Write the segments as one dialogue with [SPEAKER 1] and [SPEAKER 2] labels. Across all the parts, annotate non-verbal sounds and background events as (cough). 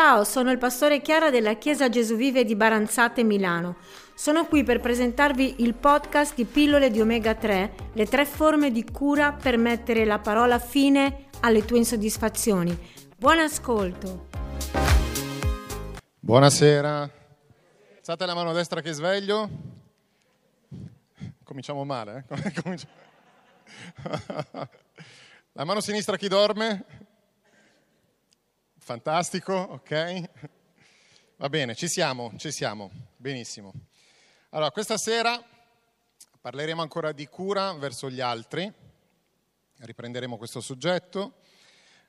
[SPEAKER 1] Ciao, sono il pastore Chiara della Chiesa Gesù Vive di Baranzate, Milano. Sono qui per presentarvi il podcast di Pillole di Omega 3, le tre forme di cura per mettere la parola fine alle tue insoddisfazioni. Buon ascolto.
[SPEAKER 2] Buonasera. Alzate la mano destra che sveglio. Cominciamo male, eh? (laughs) Cominciamo. La mano sinistra chi dorme? Fantastico, ok? Va bene, ci siamo, ci siamo, benissimo. Allora, questa sera parleremo ancora di cura verso gli altri, riprenderemo questo soggetto,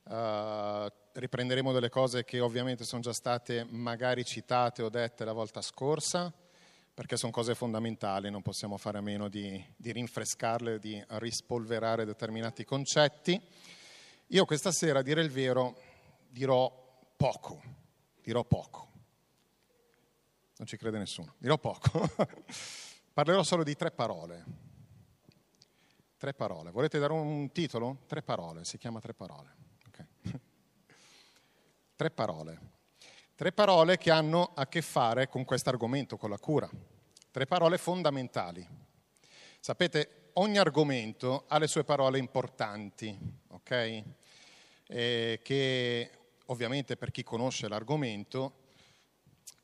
[SPEAKER 2] uh, riprenderemo delle cose che ovviamente sono già state magari citate o dette la volta scorsa, perché sono cose fondamentali, non possiamo fare a meno di, di rinfrescarle, di rispolverare determinati concetti. Io questa sera, a dire il vero, dirò poco, dirò poco. Non ci crede nessuno, dirò poco. (laughs) Parlerò solo di tre parole. Tre parole. Volete dare un titolo? Tre parole, si chiama tre parole. Okay. Tre parole. Tre parole che hanno a che fare con questo argomento, con la cura. Tre parole fondamentali. Sapete, ogni argomento ha le sue parole importanti, ok? Eh, che ovviamente per chi conosce l'argomento,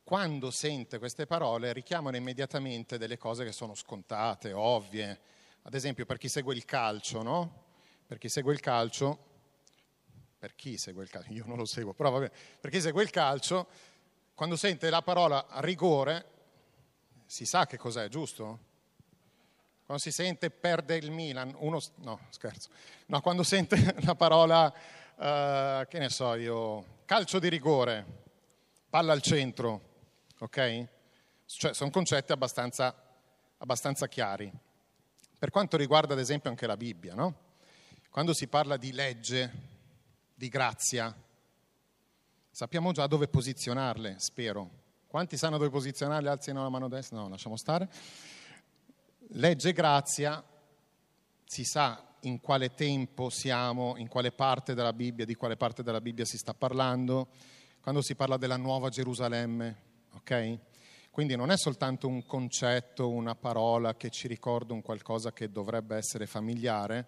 [SPEAKER 2] quando sente queste parole richiamano immediatamente delle cose che sono scontate, ovvie. Ad esempio per chi segue il calcio, no? Per chi segue il calcio, per chi segue il calcio, (laughs) io non lo seguo, però vabbè, per chi segue il calcio, quando sente la parola rigore, si sa che cos'è, giusto? Quando si sente perde il Milan, uno, no scherzo, no, quando sente (laughs) la parola uh, che ne so io, calcio di rigore, palla al centro, ok? Cioè, sono concetti abbastanza, abbastanza chiari. Per quanto riguarda ad esempio anche la Bibbia, no? Quando si parla di legge, di grazia, sappiamo già dove posizionarle, spero. Quanti sanno dove posizionarle? Alzino la mano destra? No, lasciamo stare. Legge grazia, si sa in quale tempo siamo, in quale parte della Bibbia, di quale parte della Bibbia si sta parlando, quando si parla della nuova Gerusalemme, ok? Quindi non è soltanto un concetto, una parola che ci ricorda un qualcosa che dovrebbe essere familiare,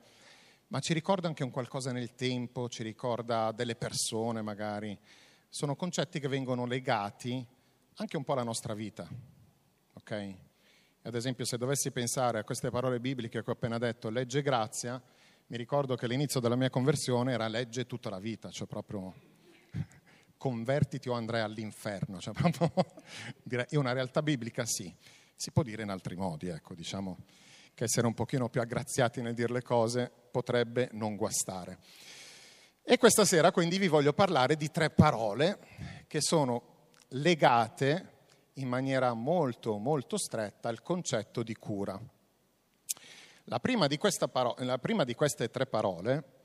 [SPEAKER 2] ma ci ricorda anche un qualcosa nel tempo, ci ricorda delle persone magari. Sono concetti che vengono legati anche un po' alla nostra vita, ok? Ad esempio, se dovessi pensare a queste parole bibliche che ho appena detto, legge grazia, mi ricordo che l'inizio della mia conversione era legge tutta la vita, cioè proprio (laughs) convertiti o andrai all'inferno. Cioè proprio, (laughs) è una realtà biblica, sì, si può dire in altri modi, ecco, diciamo che essere un pochino più aggraziati nel dire le cose potrebbe non guastare. E questa sera quindi vi voglio parlare di tre parole che sono legate in maniera molto, molto stretta al concetto di cura. La prima, paro- la prima di queste tre parole,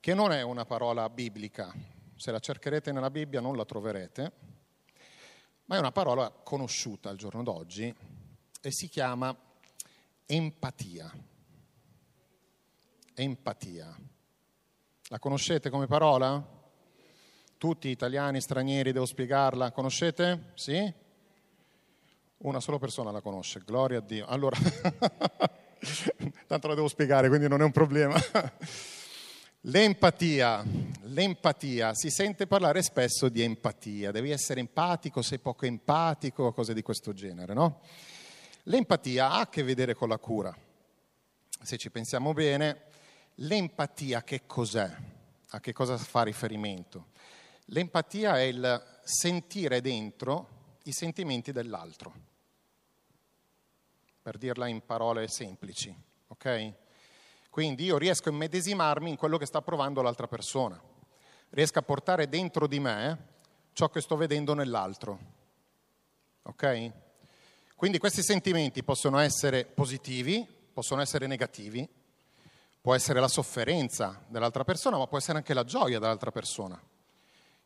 [SPEAKER 2] che non è una parola biblica, se la cercherete nella Bibbia non la troverete, ma è una parola conosciuta al giorno d'oggi e si chiama empatia. Empatia. La conoscete come parola? Tutti italiani, stranieri, devo spiegarla. Conoscete? Sì? Una sola persona la conosce, gloria a Dio. Allora, (laughs) tanto la devo spiegare, quindi non è un problema. L'empatia, l'empatia, si sente parlare spesso di empatia, devi essere empatico, sei poco empatico, cose di questo genere, no? L'empatia ha a che vedere con la cura. Se ci pensiamo bene, l'empatia che cos'è? A che cosa fa riferimento? L'empatia è il sentire dentro i sentimenti dell'altro, per dirla in parole semplici, ok? Quindi io riesco a immedesimarmi in quello che sta provando l'altra persona, riesco a portare dentro di me ciò che sto vedendo nell'altro, ok? Quindi questi sentimenti possono essere positivi, possono essere negativi, può essere la sofferenza dell'altra persona, ma può essere anche la gioia dell'altra persona.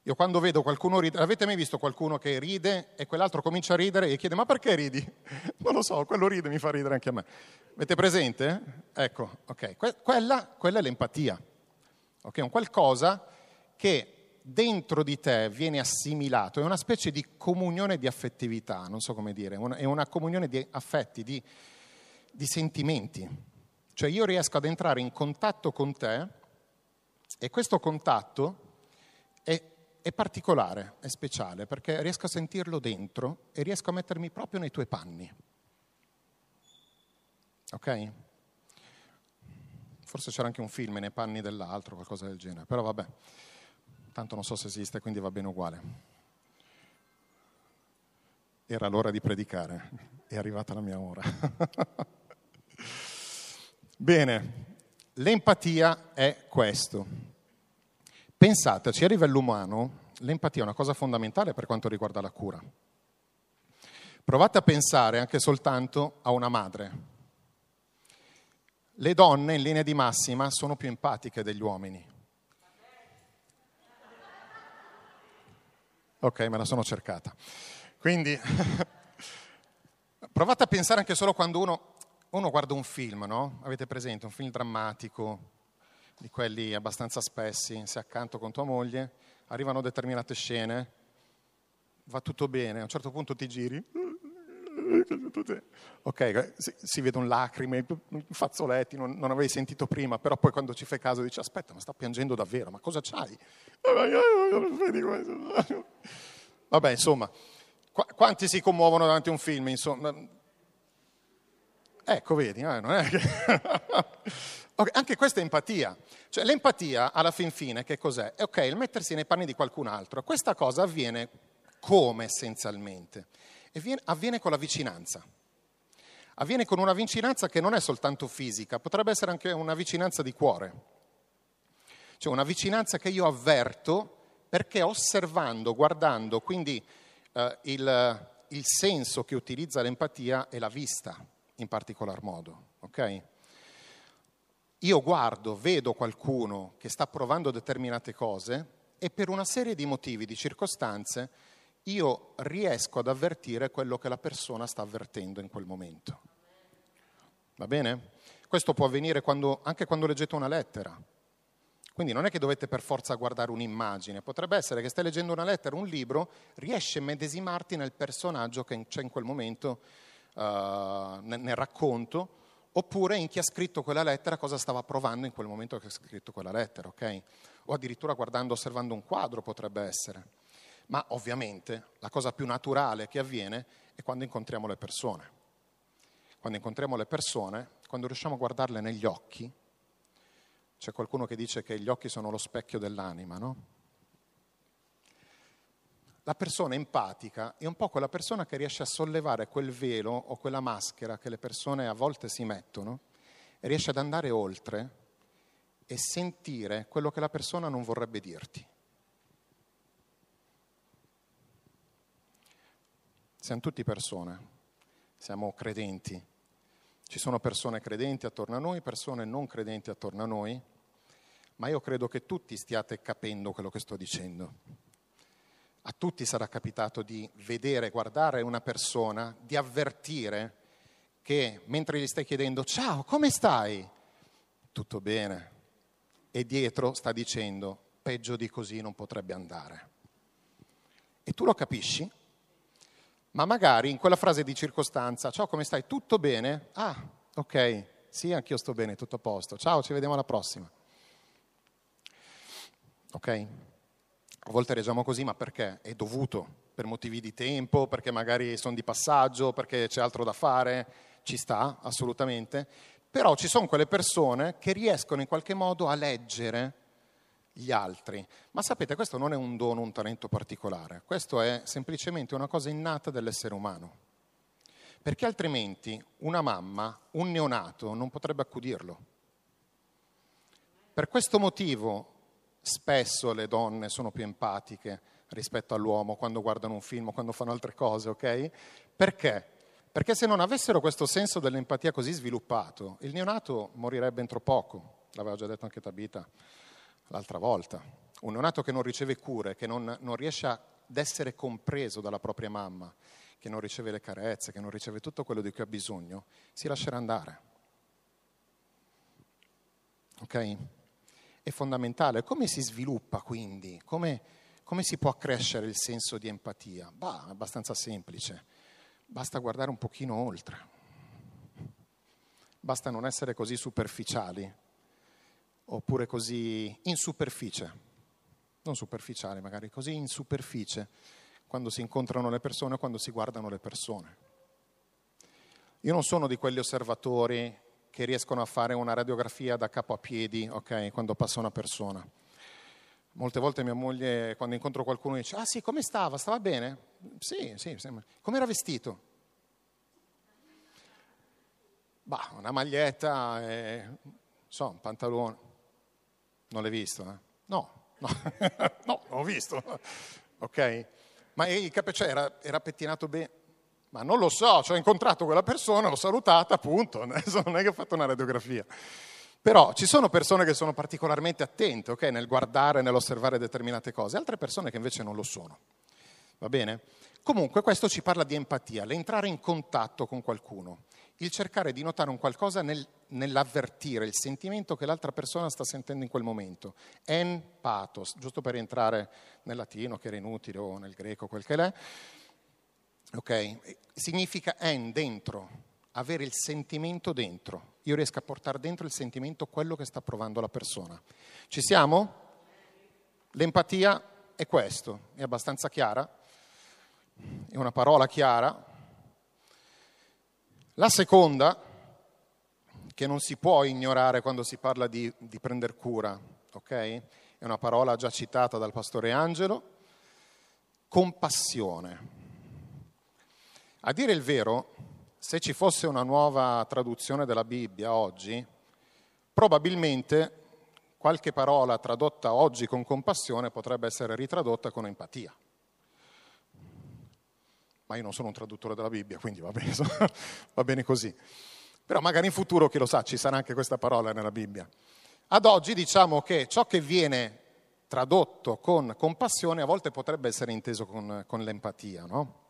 [SPEAKER 2] Io quando vedo qualcuno ridere, avete mai visto qualcuno che ride e quell'altro comincia a ridere e chiede ma perché ridi? (laughs) Non lo so, quello ride mi fa ridere anche a me. Avete presente? Ecco, ok, que- quella, quella, è l'empatia. Ok, un qualcosa che dentro di te viene assimilato, è una specie di comunione di affettività, non so come dire, è una comunione di affetti, di, di sentimenti. Cioè io riesco ad entrare in contatto con te e questo contatto è, è particolare, è speciale, perché riesco a sentirlo dentro e riesco a mettermi proprio nei tuoi panni. Ok? Forse c'era anche un film nei panni dell'altro, qualcosa del genere, però vabbè, tanto non so se esiste, quindi va bene uguale. Era l'ora di predicare, è arrivata la mia ora. (laughs) bene, l'empatia è questo. Pensateci, a livello umano, l'empatia è una cosa fondamentale per quanto riguarda la cura. Provate a pensare anche soltanto a una madre le donne in linea di massima sono più empatiche degli uomini. Ok, me la sono cercata. Quindi (laughs) provate a pensare anche solo quando uno, uno guarda un film, no? Avete presente un film drammatico, di quelli abbastanza spessi, sei accanto con tua moglie, arrivano determinate scene, va tutto bene, a un certo punto ti giri, Ok, si, si vedono lacrime, fazzoletti, non, non, avevi sentito prima, però poi quando ci fai caso dici aspetta, ma sta piangendo davvero, ma cosa c'hai? Vabbè, insomma, qu- quanti si commuovono davanti a un film? Insomma? Ecco, vedi, eh, non è che... anche questa è empatia. Cioè, l'empatia, alla fin fine, che cos'è? È ok, il mettersi nei panni di qualcun altro. Questa cosa avviene come essenzialmente? E viene, avviene con la vicinanza. Avviene con una vicinanza che non è soltanto fisica, potrebbe essere anche una vicinanza di cuore. Cioè una vicinanza che io avverto perché osservando, guardando, quindi eh, il, il, senso che utilizza l'empatia è la vista in particolar modo. Okay? Io guardo, vedo qualcuno che sta provando determinate cose e per una serie di motivi, di circostanze, io riesco ad avvertire quello che la persona sta avvertendo in quel momento. Va bene? Questo può avvenire quando, anche quando leggete una lettera. Quindi non è che dovete per forza guardare un'immagine, potrebbe essere che stai leggendo una lettera, un libro, riesci a medesimarti nel personaggio che c'è in quel momento uh, nel, nel racconto, oppure in chi ha scritto quella lettera cosa stava provando in quel momento che ha scritto quella lettera, ok? O addirittura guardando, osservando un quadro potrebbe essere. Ma ovviamente la cosa più naturale che avviene è quando incontriamo le persone. Quando incontriamo le persone, quando riusciamo a guardarle negli occhi, c'è qualcuno che dice che gli occhi sono lo specchio dell'anima, no? La persona empatica è un po' quella persona che riesce a sollevare quel velo o quella maschera che le persone a volte si mettono riesce ad andare oltre e sentire quello che la persona non vorrebbe dirti. Siamo tutti persone, siamo credenti. Ci sono persone credenti attorno a noi, persone non credenti attorno a noi, ma io credo che tutti stiate capendo quello che sto dicendo. A tutti sarà capitato di vedere, guardare una persona, di avvertire che mentre gli stai chiedendo ciao, come stai? Tutto bene. E dietro sta dicendo peggio di così non potrebbe andare. E tu lo capisci? ma magari in quella frase di circostanza, ciao come stai? Tutto bene? Ah, ok, sì, anch'io sto bene, tutto a posto. Ciao, ci vediamo alla prossima. Ok? A volte reagiamo così, ma perché? È dovuto, per motivi di tempo, perché magari sono di passaggio, perché c'è altro da fare, ci sta, assolutamente. Però ci sono quelle persone che riescono in qualche modo a leggere gli altri. Ma sapete, questo non è un dono, un talento particolare, questo è semplicemente una cosa innata dell'essere umano. Perché altrimenti una mamma, un neonato, non potrebbe accudirlo. Per questo motivo spesso le donne sono più empatiche rispetto all'uomo quando guardano un film quando fanno altre cose, ok? Perché? Perché se non avessero questo senso dell'empatia così sviluppato, il neonato morirebbe entro poco, l'aveva già detto anche Tabita l'altra volta. Un neonato che non riceve cure, che non, non riesce ad essere compreso dalla propria mamma, che non riceve le carezze, che non riceve tutto quello di cui ha bisogno, si lascerà andare. Ok? È fondamentale. Come si sviluppa quindi? Come, come si può accrescere il senso di empatia? Bah, è abbastanza semplice. Basta guardare un pochino oltre. Basta non essere così superficiali oppure così in superficie. Non superficiali magari, così in superficie quando si incontrano le persone o quando si guardano le persone. Io non sono di quegli osservatori che riescono a fare una radiografia da capo a piedi, ok, quando passa una persona. Molte volte mia moglie, quando incontro qualcuno, dice, ah sì, come stava? Stava bene? Sì, sì, sembra. Come era vestito? Bah, una maglietta, e, so, un pantalone. Non l'hai visto, eh? No, no, (laughs) no, l'ho visto. (laughs) Ok? Ma il capo, cioè, era, era pettinato bene? Ma non lo so, cioè, ho incontrato quella persona, l'ho salutata, appunto, (laughs) adesso non è che ho fatto una radiografia. Però ci sono persone che sono particolarmente attente okay, nel guardare, nell'osservare determinate cose, altre persone che invece non lo sono. Va bene? Comunque questo ci parla di empatia, l'entrare in contatto con qualcuno, il cercare di notare un qualcosa nel, nell'avvertire il sentimento che l'altra persona sta sentendo in quel momento. En pathos, giusto per rientrare nel latino che era inutile o nel greco, quel che è. Ok? Significa en, dentro, avere il sentimento dentro. Io riesco a portare dentro il sentimento quello che sta provando la persona. Ci siamo? L'empatia è questo, è abbastanza chiara, è una parola chiara. La seconda, che non si può ignorare quando si parla di, di prendere cura, ok? È una parola già citata dal pastore Angelo, compassione. A dire il vero, se ci fosse una nuova traduzione della Bibbia oggi, probabilmente qualche parola tradotta oggi con compassione potrebbe essere ritradotta con empatia. Ma io non sono un traduttore della Bibbia, quindi va bene, (laughs) va bene così. Però magari in futuro, chi lo sa, ci sarà anche questa parola nella Bibbia. Ad oggi diciamo che ciò che viene tradotto con compassione a volte potrebbe essere inteso con, con l'empatia, no?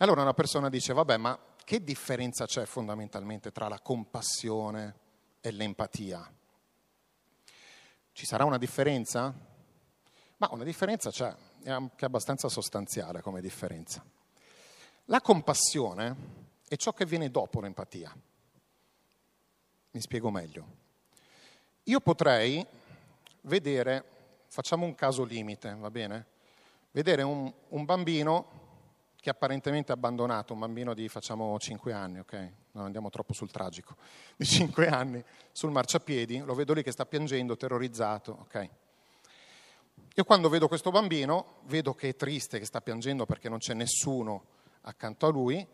[SPEAKER 2] Allora una persona dice, vabbè, ma che differenza c'è fondamentalmente tra la compassione e l'empatia? Ci sarà una differenza? Ma una differenza c'è, è anche abbastanza sostanziale come differenza. La compassione è ciò che viene dopo l'empatia. Mi spiego meglio. Io potrei vedere, facciamo un caso limite, va bene? Vedere un, un bambino che apparentemente è abbandonato, un bambino di facciamo 5 anni, ok? Non andiamo troppo sul tragico, (laughs) di 5 anni, sul marciapiedi, lo vedo lì che sta piangendo, terrorizzato, ok? Io quando vedo questo bambino, vedo che è triste, che sta piangendo perché non c'è nessuno accanto a lui,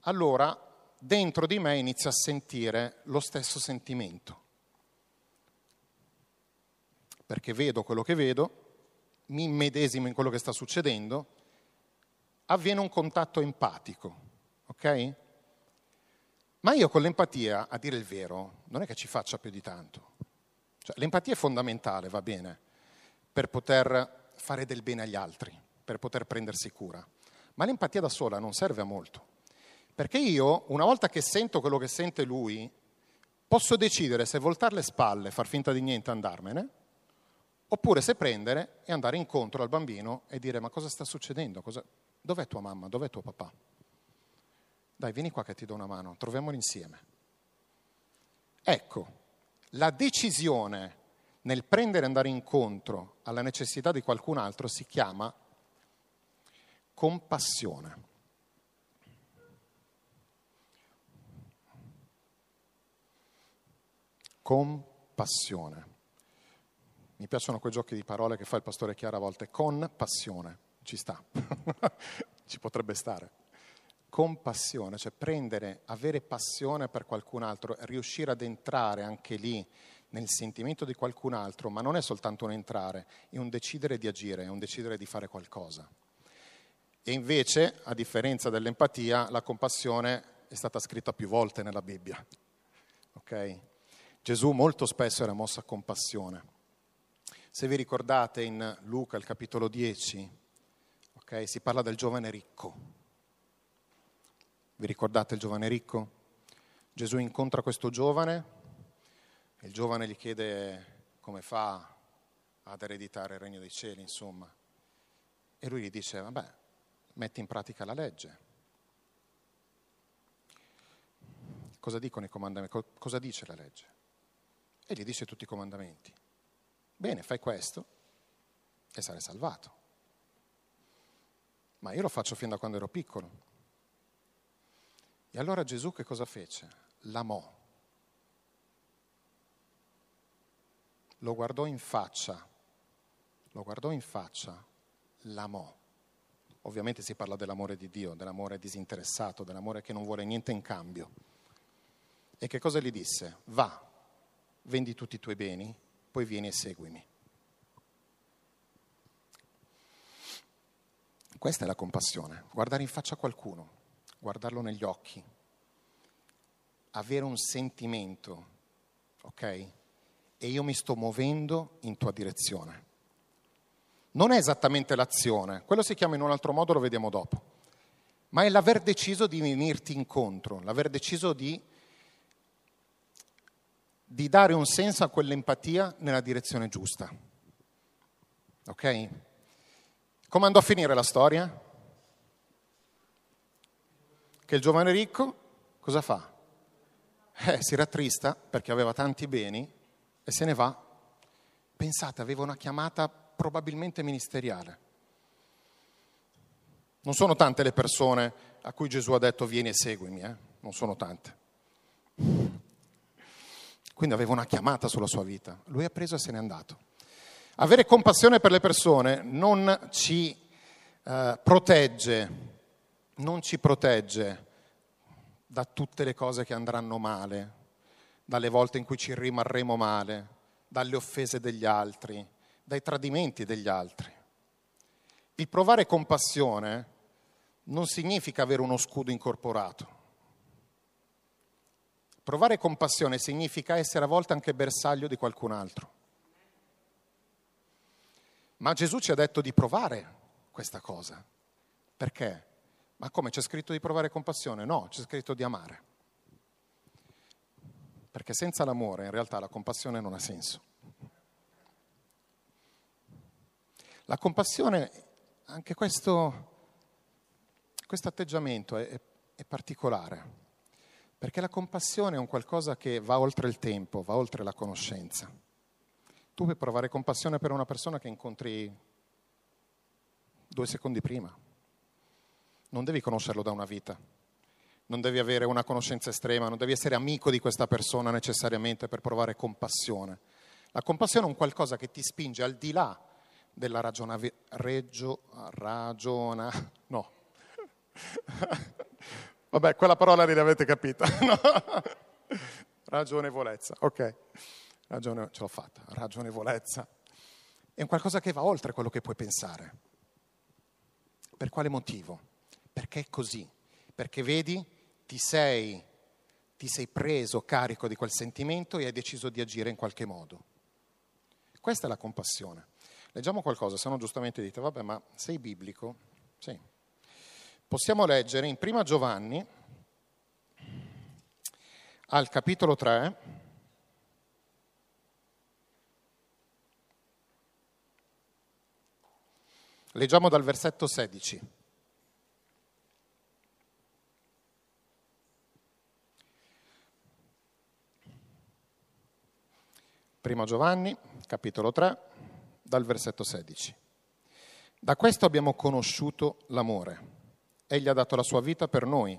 [SPEAKER 2] allora dentro di me inizio a sentire lo stesso sentimento. Perché vedo quello che vedo, mi immedesimo in quello che sta succedendo avviene un contatto empatico, ok? Ma io con l'empatia, a dire il vero, non è che ci faccia più di tanto. Cioè, l'empatia è fondamentale, va bene, per poter fare del bene agli altri, per poter prendersi cura. Ma l'empatia da sola non serve a molto. Perché io, una volta che sento quello che sente lui, posso decidere se voltare le spalle, far finta di niente e andarmene, oppure se prendere e andare incontro al bambino e dire ma cosa sta succedendo? Cosa, Dov'è tua mamma? Dov'è tuo papà? Dai, vieni qua che ti do una mano, troviamoli insieme. Ecco, la decisione nel prendere e andare incontro alla necessità di qualcun altro si chiama compassione. Compassione. Mi piacciono quei giochi di parole che fa il pastore Chiara a volte, con passione ci sta, (laughs) ci potrebbe stare. Compassione, cioè prendere, avere passione per qualcun altro, riuscire ad entrare anche lì nel sentimento di qualcun altro, ma non è soltanto un entrare, è un decidere di agire, è un decidere di fare qualcosa. E invece, a differenza dell'empatia, la compassione è stata scritta più volte nella Bibbia. Okay? Gesù molto spesso era mosso a compassione. Se vi ricordate in Luca, il capitolo 10, Okay? Si parla del giovane ricco. Vi ricordate il giovane ricco? Gesù incontra questo giovane e il giovane gli chiede come fa ad ereditare il regno dei cieli, insomma. E lui gli dice, vabbè, metti in pratica la legge. Cosa dicono i comandamenti? Cosa dice la legge? E gli dice tutti i comandamenti. Bene, fai questo e sarai salvato. Ma io lo faccio fin da quando ero piccolo. E allora Gesù che cosa fece? L'amò. Lo guardò in faccia, lo guardò in faccia, l'amò. Ovviamente si parla dell'amore di Dio, dell'amore disinteressato, dell'amore che non vuole niente in cambio. E che cosa gli disse? Va, vendi tutti i tuoi beni, poi vieni e seguimi. Questa è la compassione, guardare in faccia qualcuno, guardarlo negli occhi, avere un sentimento, ok? E io mi sto muovendo in tua direzione. Non è esattamente l'azione, quello si chiama in un altro modo, lo vediamo dopo, ma è l'aver deciso di venirti incontro, l'aver deciso di, di dare un senso a quell'empatia nella direzione giusta. Ok? Come andò a finire la storia? Che il giovane ricco cosa fa? Eh, si rattrista perché aveva tanti beni e se ne va. Pensate, aveva una chiamata probabilmente ministeriale. Non sono tante le persone a cui Gesù ha detto vieni e seguimi, eh? non sono tante. Quindi aveva una chiamata sulla sua vita. Lui ha preso e se n'è andato. Avere compassione per le persone non ci eh, protegge, non ci protegge da tutte le cose che andranno male, dalle volte in cui ci rimarremo male, dalle offese degli altri, dai tradimenti degli altri. Il provare compassione non significa avere uno scudo incorporato. Provare compassione significa essere a volte anche bersaglio di qualcun altro. Ma Gesù ci ha detto di provare questa cosa. Perché? Ma come c'è scritto di provare compassione? No, c'è scritto di amare. Perché senza l'amore in realtà la compassione non ha senso. La compassione, anche questo, questo atteggiamento è, è particolare, perché la compassione è un qualcosa che va oltre il tempo, va oltre la conoscenza. Tu puoi provare compassione per una persona che incontri due secondi prima. Non devi conoscerlo da una vita, non devi avere una conoscenza estrema, non devi essere amico di questa persona necessariamente per provare compassione. La compassione è un qualcosa che ti spinge al di là della ragionavi- reggio, ragiona, no. (laughs) Vabbè, quella parola lì l'avete capita, (laughs) no? Ragionevolezza, ok. Ragione, ce l'ho fatta, ragionevolezza. È un qualcosa che va oltre quello che puoi pensare. Per quale motivo? Perché è così. Perché vedi, ti sei, ti sei preso carico di quel sentimento e hai deciso di agire in qualche modo. Questa è la compassione. Leggiamo qualcosa, se no giustamente dite, vabbè, ma sei biblico? Sì. Possiamo leggere in Prima Giovanni, al capitolo 3, Leggiamo dal versetto 16. Primo Giovanni, capitolo 3, dal versetto 16. Da questo abbiamo conosciuto l'amore. Egli ha dato la sua vita per noi.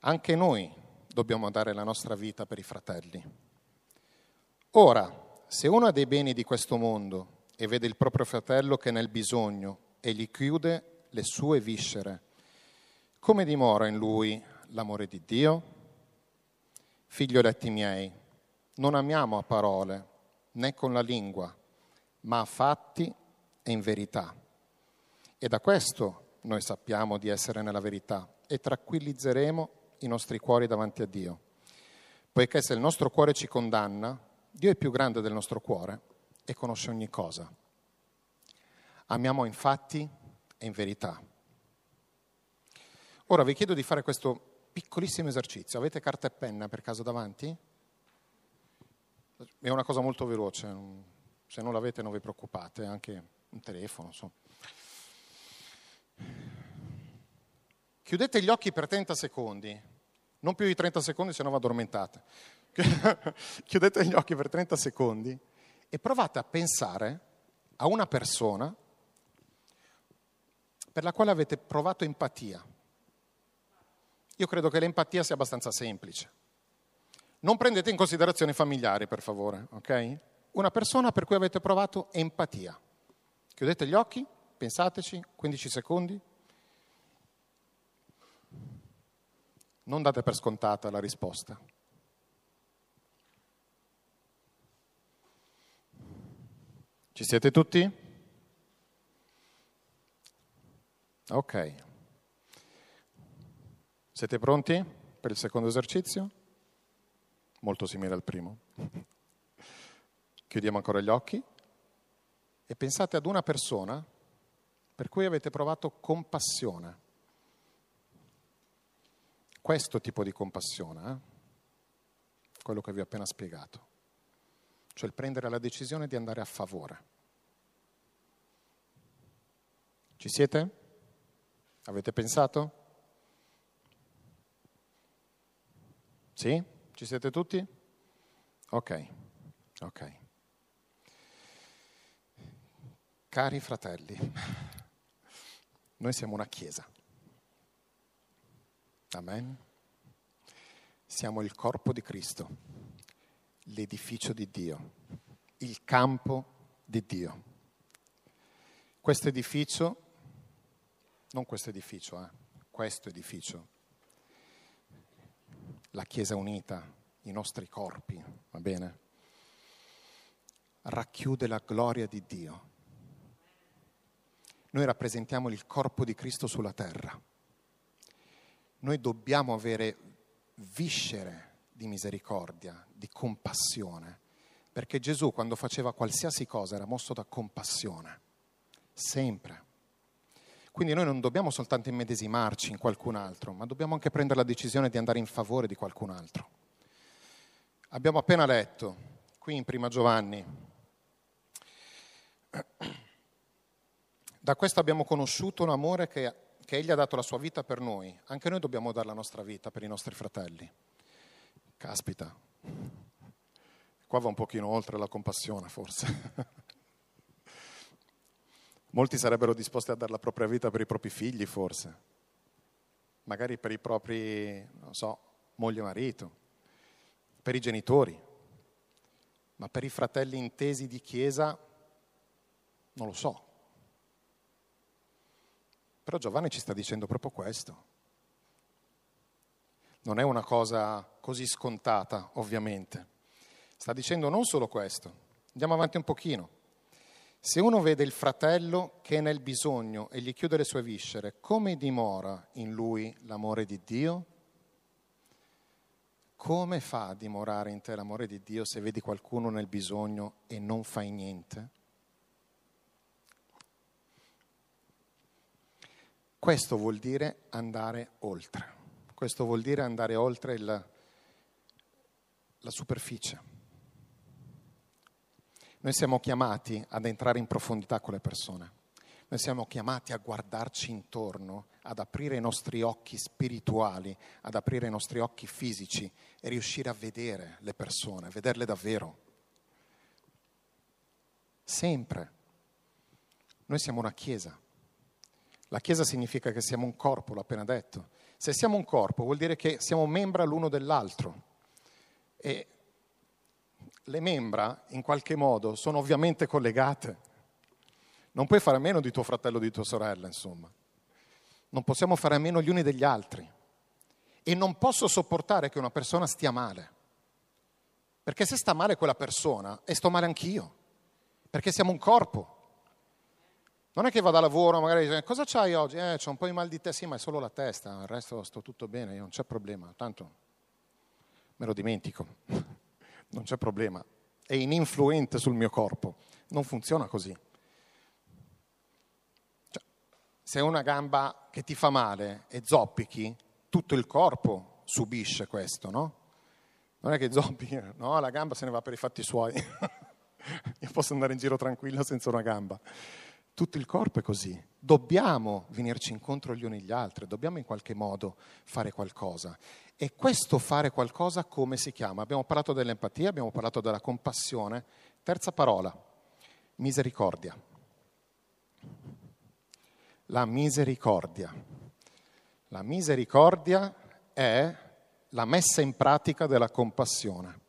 [SPEAKER 2] Anche noi dobbiamo dare la nostra vita per i fratelli. Ora, se uno ha dei beni di questo mondo e vede il proprio fratello che è nel bisogno e gli chiude le sue viscere, come dimora in lui l'amore di Dio? Figlioletti miei, non amiamo a parole né con la lingua, ma a fatti e in verità. E da questo noi sappiamo di essere nella verità e tranquillizzeremo i nostri cuori davanti a Dio. Poiché se il nostro cuore ci condanna, Dio è più grande del nostro cuore e conosce ogni cosa. Amiamo infatti e in verità. Ora vi chiedo di fare questo piccolissimo esercizio. Avete carta e penna per caso davanti? È una cosa molto veloce, se non l'avete non vi preoccupate, anche un telefono. Insomma. chiudete gli occhi per 30 secondi, non più di 30 secondi se no vi addormentate. (laughs) chiudete gli occhi per 30 secondi e provate a pensare a una persona per la quale avete provato empatia. Io credo che l'empatia sia abbastanza semplice. Non prendete in considerazione i familiari, per favore, ok? Una persona per cui avete provato empatia. Chiudete gli occhi, pensateci, 15 secondi. Non date per scontata la risposta. Ci siete tutti? Ok. Siete pronti per il secondo esercizio? Molto simile al primo. Chiudiamo ancora gli occhi e pensate ad una persona per cui avete provato compassione. Questo tipo di compassione, eh? quello che vi ho appena spiegato cioè il prendere la decisione di andare a favore. Ci siete? Avete pensato? Sì? Ci siete tutti? Ok, ok. Cari fratelli, noi siamo una chiesa. Amen. Siamo il corpo di Cristo l'edificio di Dio, il campo di Dio. Questo edificio, non questo edificio, eh, questo edificio, la Chiesa unita, i nostri corpi, va bene? Racchiude la gloria di Dio. Noi rappresentiamo il corpo di Cristo sulla terra. Noi dobbiamo avere viscere di misericordia, di compassione, perché Gesù quando faceva qualsiasi cosa era mosso da compassione, sempre. Quindi noi non dobbiamo soltanto immedesimarci in qualcun altro, ma dobbiamo anche prendere la decisione di andare in favore di qualcun altro. Abbiamo appena letto, qui in Prima Giovanni, da questo abbiamo conosciuto un amore che, che Egli ha dato la sua vita per noi, anche noi dobbiamo dare la nostra vita per i nostri fratelli. Caspita, qua va un pochino oltre la compassione forse. Molti sarebbero disposti a dare la propria vita per i propri figli forse, magari per i propri, non so, moglie e marito, per i genitori, ma per i fratelli intesi di chiesa non lo so. Però Giovanni ci sta dicendo proprio questo. Non è una cosa così scontata, ovviamente. Sta dicendo non solo questo. Andiamo avanti un pochino. Se uno vede il fratello che è nel bisogno e gli chiude le sue viscere, come dimora in lui l'amore di Dio? Come fa a dimorare in te l'amore di Dio se vedi qualcuno nel bisogno e non fai niente? Questo vuol dire andare oltre. Questo vuol dire andare oltre il, la superficie. Noi siamo chiamati ad entrare in profondità con le persone. Noi siamo chiamati a guardarci intorno, ad aprire i nostri occhi spirituali, ad aprire i nostri occhi fisici e riuscire a vedere le persone, vederle davvero. Sempre. Noi siamo una chiesa. La chiesa significa che siamo un corpo, l'ho appena detto. Se siamo un corpo vuol dire che siamo membra l'uno dell'altro e le membra in qualche modo sono ovviamente collegate. Non puoi fare a meno di tuo fratello o di tua sorella, insomma. Non possiamo fare a meno gli uni degli altri. E non posso sopportare che una persona stia male. Perché se sta male quella persona, e sto male anch'io. Perché siamo un corpo. Non è che vado a lavoro, magari dice, cosa c'hai oggi? Eh, c'ho un po' di mal di testa, sì, ma è solo la testa, il resto sto tutto bene, non c'è problema, tanto me lo dimentico, (laughs) non c'è problema, è ininfluente sul mio corpo, non funziona così. Cioè, se una gamba che ti fa male e zoppichi, tutto il corpo subisce questo, no? Non è che zoppichi, (laughs) no, la gamba se ne va per i fatti suoi, (laughs) io posso andare in giro tranquillo senza una gamba. Tutto il corpo è così, dobbiamo venirci incontro gli uni agli altri, dobbiamo in qualche modo fare qualcosa. E questo fare qualcosa come si chiama? Abbiamo parlato dell'empatia, abbiamo parlato della compassione. Terza parola, misericordia. La misericordia. La misericordia è la messa in pratica della compassione.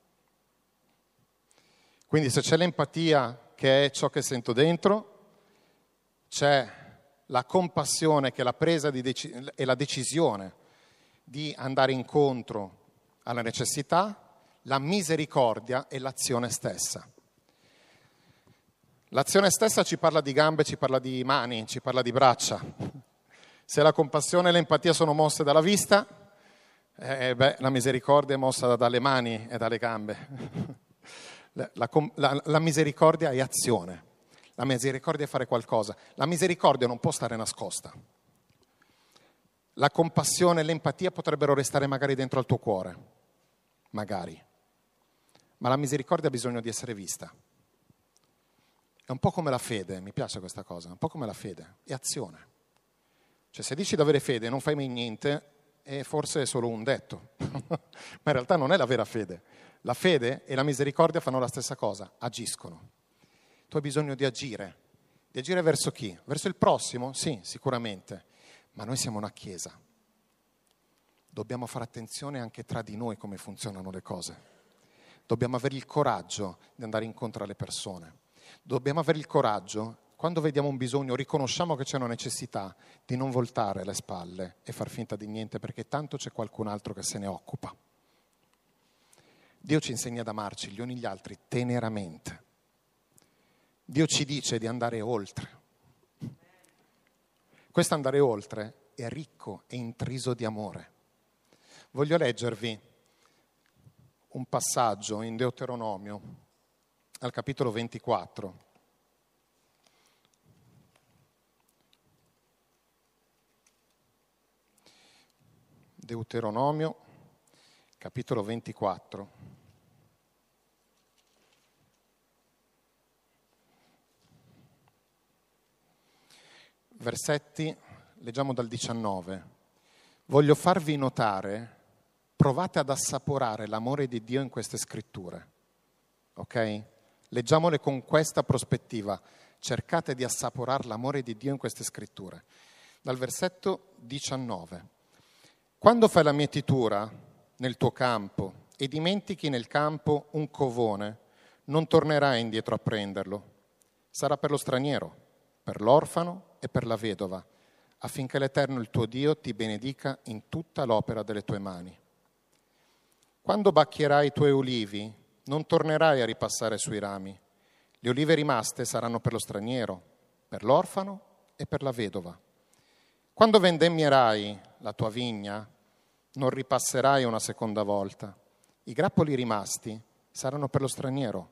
[SPEAKER 2] Quindi se c'è l'empatia che è ciò che sento dentro, c'è la compassione che è la presa dec- e la decisione di andare incontro alla necessità, la misericordia e l'azione stessa. L'azione stessa ci parla di gambe, ci parla di mani, ci parla di braccia. Se la compassione e l'empatia sono mosse dalla vista, eh, beh, la misericordia è mossa dalle mani e dalle gambe. (laughs) La, la, la misericordia è azione. La misericordia è fare qualcosa. La misericordia non può stare nascosta. La compassione e l'empatia potrebbero restare magari dentro al tuo cuore, magari. Ma la misericordia ha bisogno di essere vista. È un po' come la fede, mi piace questa cosa, un po' come la fede, è azione. Cioè se dici di avere fede e non fai mai niente, è forse solo un detto, (laughs) ma in realtà non è la vera fede. La fede e la misericordia fanno la stessa cosa, agiscono tu hai bisogno di agire. Di agire verso chi? Verso il prossimo? Sì, sicuramente. Ma noi siamo una chiesa. Dobbiamo fare attenzione anche tra di noi come funzionano le cose. Dobbiamo avere il coraggio di andare incontro alle persone. Dobbiamo avere il coraggio, quando vediamo un bisogno, riconosciamo che c'è una necessità, di non voltare le spalle e far finta di niente perché tanto c'è qualcun altro che se ne occupa. Dio ci insegna ad amarci gli uni gli altri teneramente Dio ci dice di andare oltre. Questo andare oltre è ricco e intriso di amore. Voglio leggervi un passaggio in Deuteronomio al capitolo 24. Deuteronomio, capitolo 24. Versetti, leggiamo dal 19. Voglio farvi notare, provate ad assaporare l'amore di Dio in queste scritture. Ok? Leggiamole con questa prospettiva. Cercate di assaporare l'amore di Dio in queste scritture. Dal versetto 19. Quando fai la mietitura nel tuo campo e dimentichi nel campo un covone, non tornerai indietro a prenderlo. Sarà per lo straniero per l'orfano e per la vedova, affinché l'Eterno il tuo Dio ti benedica in tutta l'opera delle tue mani. Quando bacchierai i tuoi ulivi, non tornerai a ripassare sui rami. Le olive rimaste saranno per lo straniero, per l'orfano e per la vedova. Quando vendemmierai la tua vigna, non ripasserai una seconda volta. I grappoli rimasti saranno per lo straniero,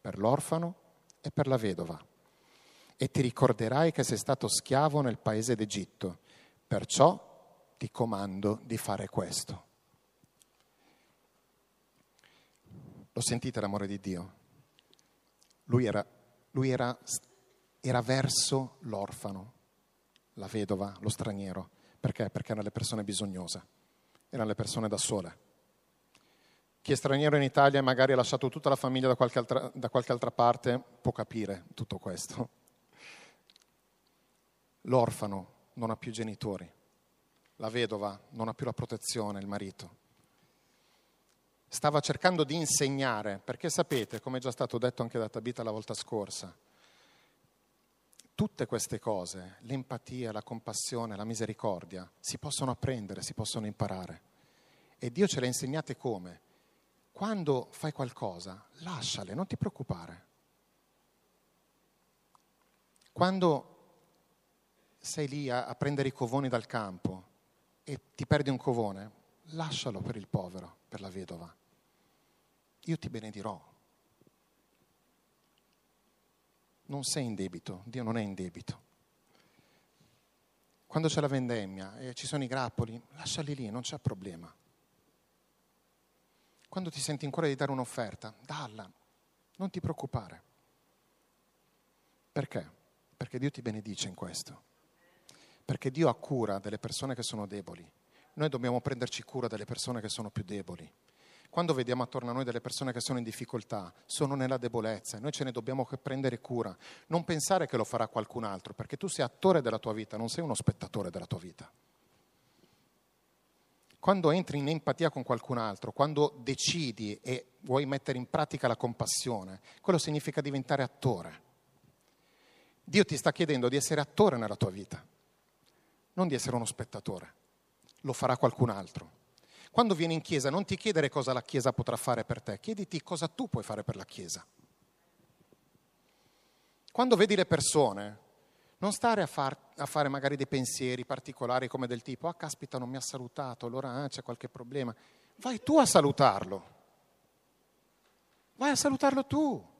[SPEAKER 2] per l'orfano e per la vedova e ti ricorderai che sei stato schiavo nel paese d'Egitto. Perciò ti comando di fare questo. Lo sentite l'amore di Dio? Lui era, lui era, era verso l'orfano, la vedova, lo straniero. Perché? Perché erano le persone bisognose, erano le persone da sole. Chi è straniero in Italia e magari ha lasciato tutta la famiglia da qualche altra, da qualche altra parte può capire tutto questo L'orfano non ha più genitori, la vedova non ha più la protezione, il marito. Stava cercando di insegnare, perché sapete, come è già stato detto anche da Tabita la volta scorsa, tutte queste cose, l'empatia, la compassione, la misericordia, si possono apprendere, si possono imparare. E Dio ce le ha insegnate come? Quando fai qualcosa, lasciale, non ti preoccupare. Quando sei lì a, a prendere i covoni dal campo e ti perdi un covone, lascialo per il povero, per la vedova. Io ti benedirò. Non sei in debito, Dio non è in debito. Quando c'è la vendemmia e ci sono i grappoli, lasciali lì, non c'è problema. Quando ti senti in cuore di dare un'offerta, dalla, non ti preoccupare. Perché? Perché Dio ti benedice in questo. Perché Dio ha cura delle persone che sono deboli. Noi dobbiamo prenderci cura delle persone che sono più deboli. Quando vediamo attorno a noi delle persone che sono in difficoltà, sono nella debolezza, noi ce ne dobbiamo prendere cura. Non pensare che lo farà qualcun altro, perché tu sei attore della tua vita, non sei uno spettatore della tua vita. Quando entri in empatia con qualcun altro, quando decidi e vuoi mettere in pratica la compassione, quello significa diventare attore. Dio ti sta chiedendo di essere attore nella tua vita, non di essere uno spettatore. Lo farà qualcun altro. Quando vieni in chiesa non ti chiedere cosa la chiesa potrà fare per te, chiediti cosa tu puoi fare per la chiesa. Quando vedi le persone, non stare a, far, a fare magari dei pensieri particolari come del tipo, ah caspita non mi ha salutato, allora ah, c'è qualche problema. Vai tu a salutarlo. Vai a salutarlo tu.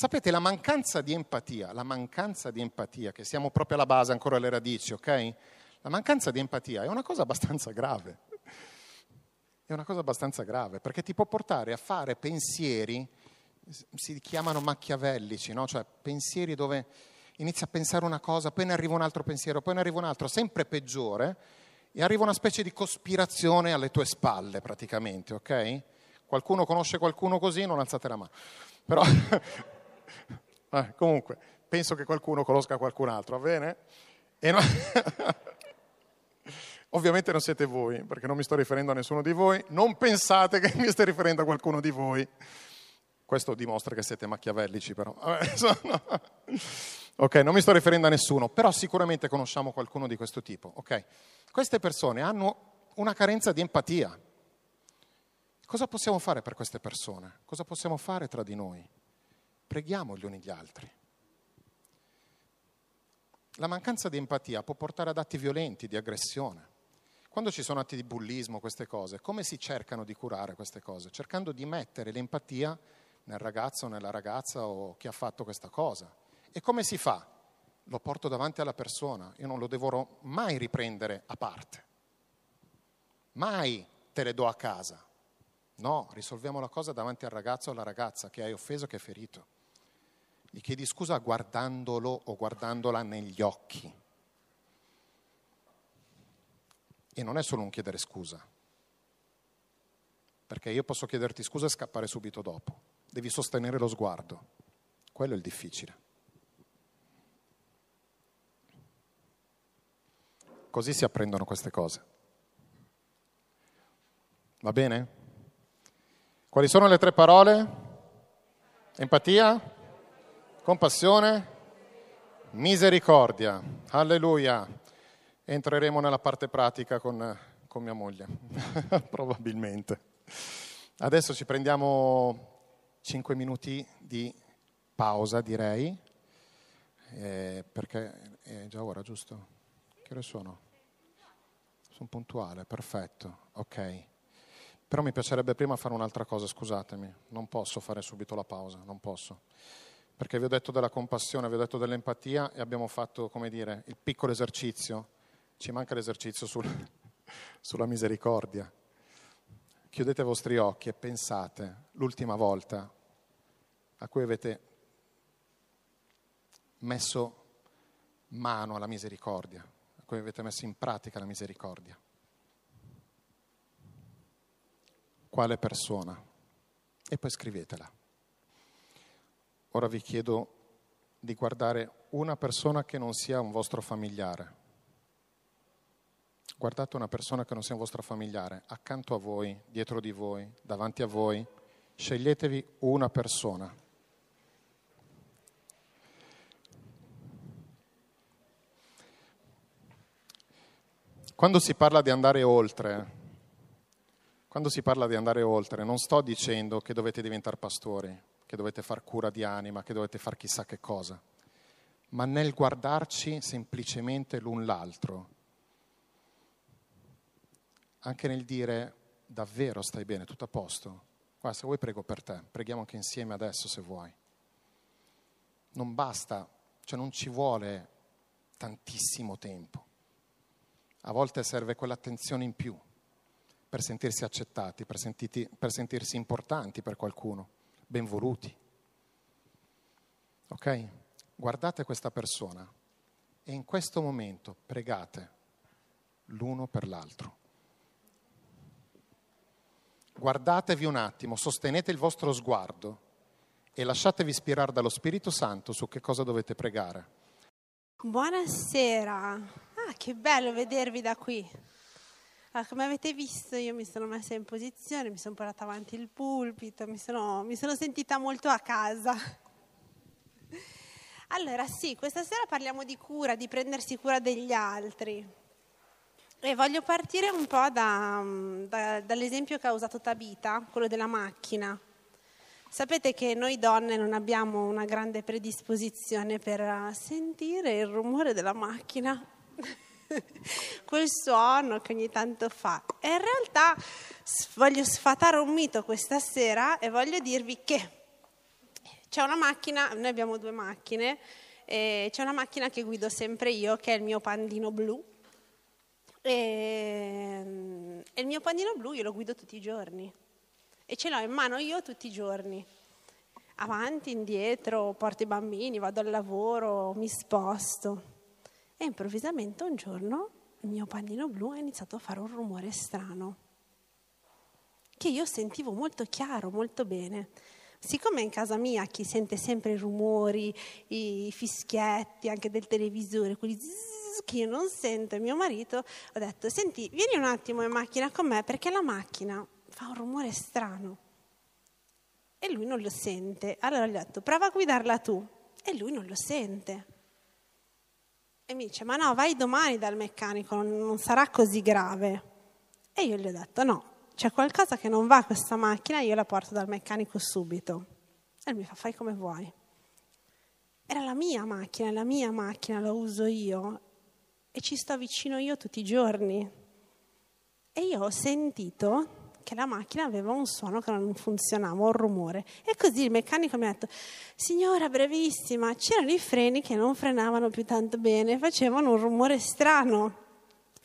[SPEAKER 2] Sapete, la mancanza di empatia, la mancanza di empatia, che siamo proprio alla base, ancora alle radici, ok? La mancanza di empatia è una cosa abbastanza grave. È una cosa abbastanza grave perché ti può portare a fare pensieri, si chiamano macchiavellici, no? cioè pensieri dove inizi a pensare una cosa, poi ne arriva un altro pensiero, poi ne arriva un altro, sempre peggiore, e arriva una specie di cospirazione alle tue spalle praticamente, ok? Qualcuno conosce qualcuno così? Non alzate la mano. Però, (laughs) (laughs) eh, comunque, penso che qualcuno conosca qualcun altro, va bene? No... (laughs) Ovviamente non siete voi, perché non mi sto riferendo a nessuno di voi, non pensate che mi stia riferendo a qualcuno di voi. Questo dimostra che siete macchiavellici però. (laughs) ok, non mi sto riferendo a nessuno, però sicuramente conosciamo qualcuno di questo tipo. Ok, queste persone hanno una carenza di empatia. Cosa possiamo fare per queste persone? Cosa possiamo fare tra di noi? Preghiamo gli uni gli altri. La mancanza di empatia può portare ad atti violenti, di aggressione. Quando ci sono atti di bullismo, queste cose, come si cercano di curare queste cose? Cercando di mettere l'empatia nel ragazzo o nella ragazza o chi ha fatto questa cosa. E come si fa? Lo porto davanti alla persona, io non lo devo mai riprendere a parte. Mai te le do a casa. No, risolviamo la cosa davanti al ragazzo o alla ragazza che hai offeso, che hai ferito. Gli chiedi scusa guardandolo o guardandola negli occhi E non è solo un chiedere scusa, perché io posso chiederti scusa e scappare subito dopo. Devi sostenere lo sguardo. Quello è il difficile. Così si apprendono queste cose. Va bene? Quali sono le tre parole? Empatia, compassione, misericordia. Alleluia entreremo nella parte pratica con, con mia moglie, (laughs) probabilmente. Adesso ci prendiamo 5 minuti di pausa, direi, eh, perché è già ora, giusto? Che ore sono? Sono puntuale, perfetto, ok. Però mi piacerebbe prima fare un'altra cosa, scusatemi, non posso fare subito la pausa, non posso. Perché vi ho detto della compassione, vi ho detto dell'empatia e abbiamo fatto, come dire, il piccolo esercizio ci manca l'esercizio sul, (laughs) sulla misericordia. Chiudete i vostri occhi e pensate l'ultima volta a cui avete messo mano alla misericordia, a cui avete messo in pratica la misericordia. Quale persona? E poi scrivetela. Ora vi chiedo di guardare una persona che non sia un vostro familiare. Guardate una persona che non sia un vostro familiare, accanto a voi, dietro di voi, davanti a voi, sceglietevi una persona. Quando si parla di andare oltre, quando si parla di andare oltre, non sto dicendo che dovete diventare pastori, che dovete far cura di anima, che dovete fare chissà che cosa, ma nel guardarci semplicemente l'un l'altro anche nel dire davvero stai bene, tutto a posto. Guarda, se vuoi prego per te, preghiamo anche insieme adesso se vuoi. Non basta, cioè non ci vuole tantissimo tempo. A volte serve quell'attenzione in più per sentirsi accettati, per, sentiti, per sentirsi importanti per qualcuno, benvoluti. Ok? Guardate questa persona e in questo momento pregate l'uno per l'altro. Guardatevi un attimo, sostenete il vostro sguardo e lasciatevi ispirare dallo Spirito Santo su che cosa dovete pregare.
[SPEAKER 3] Buonasera, ah, che bello vedervi da qui. Ah, come avete visto io mi sono messa in posizione, mi sono portata avanti il pulpito, mi sono, mi sono sentita molto a casa. (laughs) Allora sì, questa sera parliamo di cura, di prendersi cura degli altri. E voglio partire un po' da, da, dall'esempio che ha usato Tabita, quello della macchina. Sapete che noi donne non abbiamo una grande predisposizione per sentire il rumore della macchina, (laughs) (laughs) quel suono che ogni tanto fa. E in realtà voglio sfatare un mito questa sera e voglio dirvi che c'è una macchina, noi abbiamo due macchine, c'è una macchina che guido sempre io, che è il mio pandino blu. E, e il mio pandino blu io lo guido tutti i giorni e ce l'ho in mano io tutti i giorni. Avanti, indietro, porto i bambini, vado al lavoro, mi sposto. E improvvisamente un giorno il mio pandino blu ha iniziato a fare un rumore strano, che io sentivo molto chiaro, molto bene. Siccome in casa mia chi sente sempre i rumori, i fischietti anche del televisore, quelli zzz, che io non sento, mio marito, ho detto, senti, vieni un attimo in macchina con me perché la macchina fa un rumore strano. E lui non lo sente. Allora gli ho detto, prova a guidarla tu. E lui non lo sente. E mi dice, ma no, vai domani dal meccanico, non sarà così grave. E io gli ho detto, no, c'è qualcosa che non va a questa macchina, io la porto dal meccanico subito. E lui mi fa, fai come vuoi. Era la mia macchina, la mia macchina, la uso io e ci sto vicino io tutti i giorni. E io ho sentito che la macchina aveva un suono che non funzionava, un rumore. E così il meccanico mi ha detto, signora brevissima, c'erano i freni che non frenavano più tanto bene, facevano un rumore strano.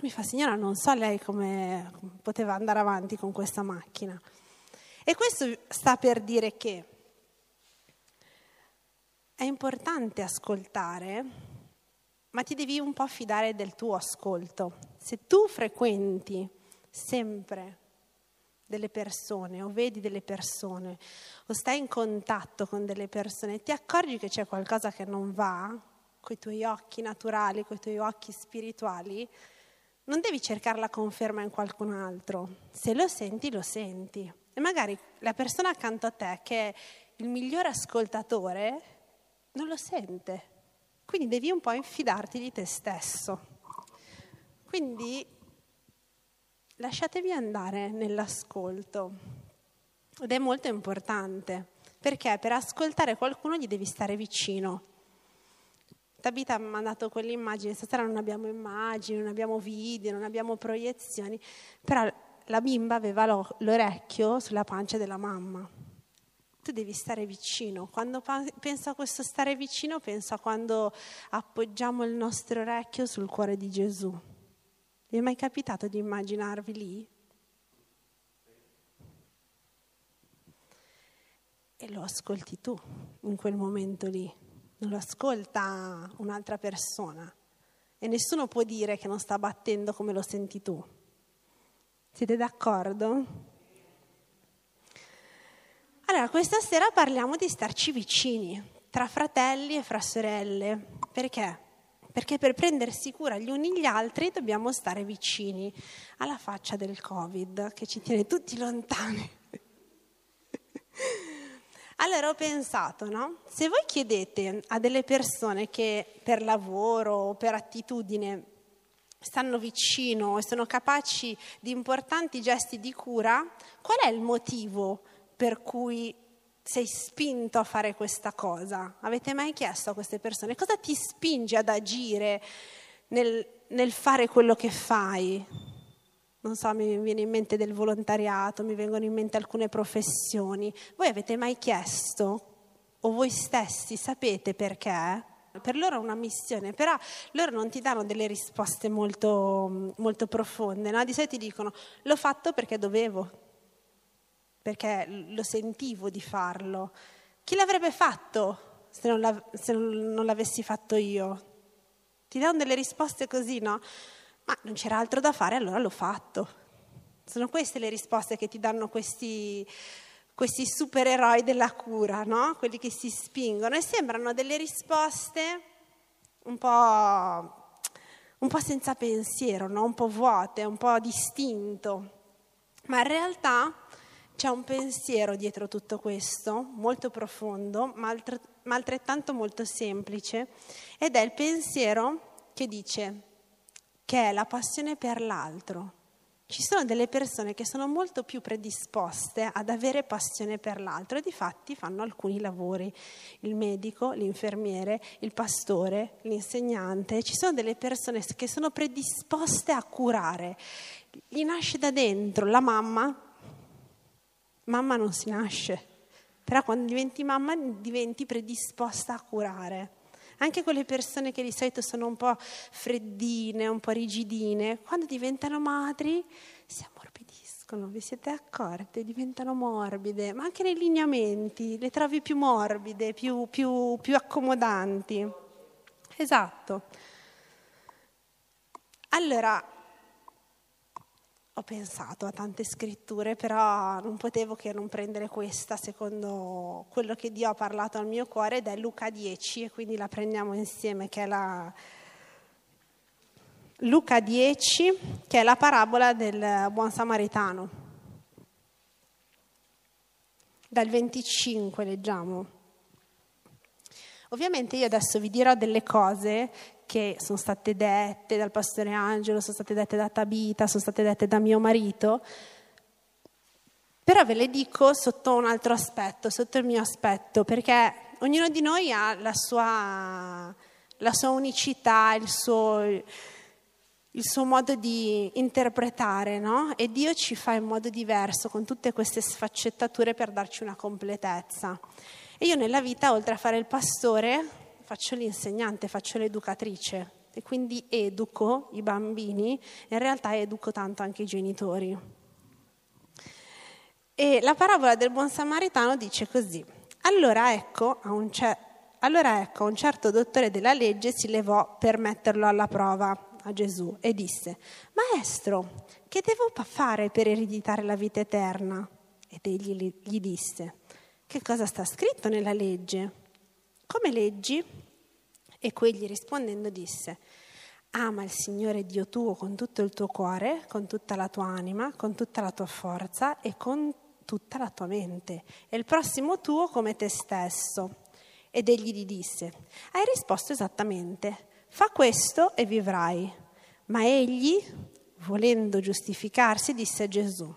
[SPEAKER 3] Mi fa, signora, non so lei come poteva andare avanti con questa macchina. E questo sta per dire che è importante ascoltare, ma ti devi un po' fidare del tuo ascolto. Se tu frequenti sempre delle persone o vedi delle persone o stai in contatto con delle persone e ti accorgi che c'è qualcosa che non va, con i tuoi occhi naturali, con i tuoi occhi spirituali, non devi cercare la conferma in qualcun altro. Se lo senti, lo senti. E magari la persona accanto a te, che è il migliore ascoltatore, non lo sente. Quindi devi un po' infidarti di te stesso. Quindi lasciatevi andare nell'ascolto. Ed è molto importante, perché per ascoltare qualcuno gli devi stare vicino. Tabita ha mandato quell'immagine, stasera non abbiamo immagini, non abbiamo video, non abbiamo proiezioni, però la bimba aveva l'orecchio sulla pancia della mamma. Tu devi stare vicino. Quando penso a questo stare vicino, penso a quando appoggiamo il nostro orecchio sul cuore di Gesù. Vi è mai capitato di immaginarvi lì? E lo ascolti tu in quel momento lì non lo ascolta un'altra persona e nessuno può dire che non sta battendo come lo senti tu. Siete d'accordo? Allora, questa sera parliamo di starci vicini, tra fratelli e fra sorelle. Perché? Perché per prendersi cura gli uni gli altri dobbiamo stare vicini alla faccia del Covid che ci tiene tutti lontani. (laughs) Allora ho pensato, no? Se voi chiedete a delle persone che per lavoro o per attitudine stanno vicino e sono capaci di importanti gesti di cura, qual è il motivo per cui sei spinto a fare questa cosa? Avete mai chiesto a queste persone cosa ti spinge ad agire nel, nel fare quello che fai? non so, mi viene in mente del volontariato, mi vengono in mente alcune professioni. Voi avete mai chiesto, o voi stessi sapete perché? Per loro è una missione, però loro non ti danno delle risposte molto, molto profonde, no? di solito ti dicono l'ho fatto perché dovevo, perché lo sentivo di farlo. Chi l'avrebbe fatto se non, se non l'avessi fatto io? Ti danno delle risposte così, no? Ma non c'era altro da fare, allora l'ho fatto. Sono queste le risposte che ti danno questi, questi supereroi della cura, no? Quelli che si spingono e sembrano delle risposte un po', un po senza pensiero, no? un po' vuote, un po' distinto. Ma in realtà c'è un pensiero dietro tutto questo, molto profondo, ma, altrettanto molto semplice, ed è il pensiero che dice che è la passione per l'altro. Ci sono delle persone che sono molto più predisposte ad avere passione per l'altro e di fatti fanno alcuni lavori, il medico, l'infermiere, il pastore, l'insegnante. Ci sono delle persone che sono predisposte a curare. Gli nasce da dentro la mamma. Mamma non si nasce, però quando diventi mamma diventi predisposta a curare. Anche quelle persone che di solito sono un po' freddine, un po' rigidine, quando diventano madri si ammorbidiscono, vi siete accorte? Diventano morbide, ma anche nei lineamenti le trovi più morbide, più, più, più accomodanti. Esatto. Allora, ho pensato a tante scritture, però non potevo che non prendere questa secondo quello che Dio ha parlato al mio cuore ed è Luca 10 e quindi la prendiamo insieme che è la Luca 10 che è la parabola del buon samaritano. Dal 25 leggiamo. Ovviamente io adesso vi dirò delle cose che sono state dette dal pastore Angelo, sono state dette da Tabita, sono state dette da mio marito, però ve le dico sotto un altro aspetto, sotto il mio aspetto, perché ognuno di noi ha la sua, la sua unicità, il suo, il suo, modo di interpretare, no? E Dio ci fa in modo diverso, con tutte queste sfaccettature per darci una completezza. E io nella vita, oltre a fare il pastore, faccio l'insegnante, faccio l'educatrice e quindi educo i bambini, in realtà educo tanto anche i genitori. E la parabola del buon samaritano dice così, allora ecco, a un, cer- allora ecco, un certo dottore della legge si levò per metterlo alla prova a Gesù e disse, Maestro, che devo fare per ereditare la vita eterna? Ed egli gli disse, che cosa sta scritto nella legge? Come leggi? E quegli rispondendo disse, ama il Signore Dio tuo con tutto il tuo cuore, con tutta la tua anima, con tutta la tua forza e con tutta la tua mente, e il prossimo tuo come te stesso. Ed egli gli disse, hai risposto esattamente, fa questo e vivrai. Ma egli, volendo giustificarsi, disse a Gesù,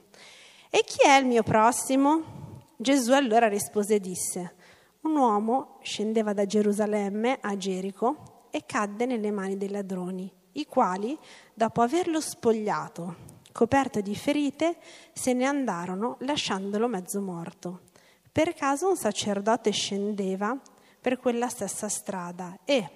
[SPEAKER 3] e chi è il mio prossimo? Gesù allora rispose e disse, un uomo scendeva da Gerusalemme a Gerico e cadde nelle mani dei ladroni, i quali, dopo averlo spogliato, coperto di ferite, se ne andarono lasciandolo mezzo morto. Per caso un sacerdote scendeva per quella stessa strada e,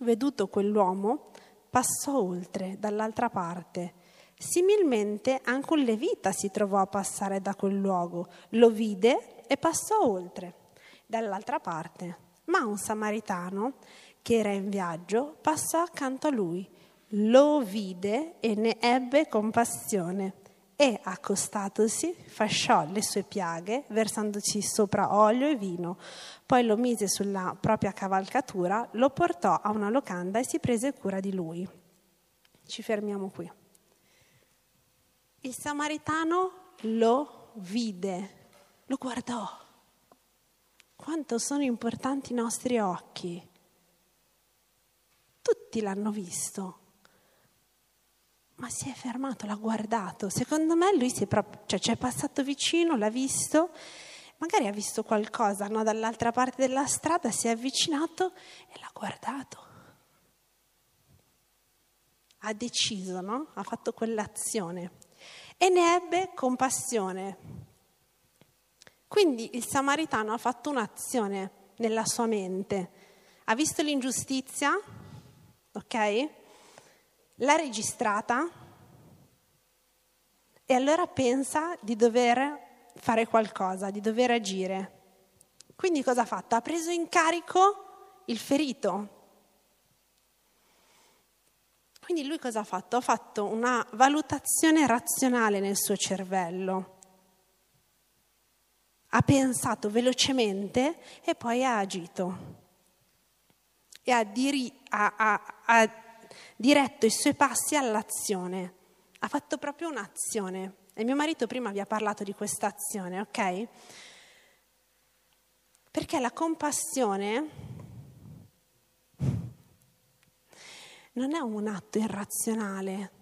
[SPEAKER 3] veduto quell'uomo, passò oltre dall'altra parte. Similmente anche un levita si trovò a passare da quel luogo, lo vide e passò oltre dall'altra parte. Ma un samaritano che era in viaggio passò accanto a lui, lo vide e ne ebbe compassione e accostatosi fasciò le sue piaghe versandoci sopra olio e vino, poi lo mise sulla propria cavalcatura, lo portò a una locanda e si prese cura di lui. Ci fermiamo qui. Il samaritano lo vide, lo guardò quanto sono importanti i nostri occhi. Tutti l'hanno visto, ma si è fermato, l'ha guardato. Secondo me lui si è proprio, cioè, ci è passato vicino, l'ha visto, magari ha visto qualcosa no? dall'altra parte della strada, si è avvicinato e l'ha guardato. Ha deciso, no? ha fatto quell'azione e ne ebbe compassione. Quindi il samaritano ha fatto un'azione nella sua mente, ha visto l'ingiustizia, ok? L'ha registrata e allora pensa di dover fare qualcosa, di dover agire. Quindi cosa ha fatto? Ha preso in carico il ferito. Quindi lui cosa ha fatto? Ha fatto una valutazione razionale nel suo cervello. Ha pensato velocemente e poi ha agito. E ha, diri- ha, ha, ha diretto i suoi passi all'azione. Ha fatto proprio un'azione. E mio marito prima vi ha parlato di questa azione, ok? Perché la compassione non è un atto irrazionale.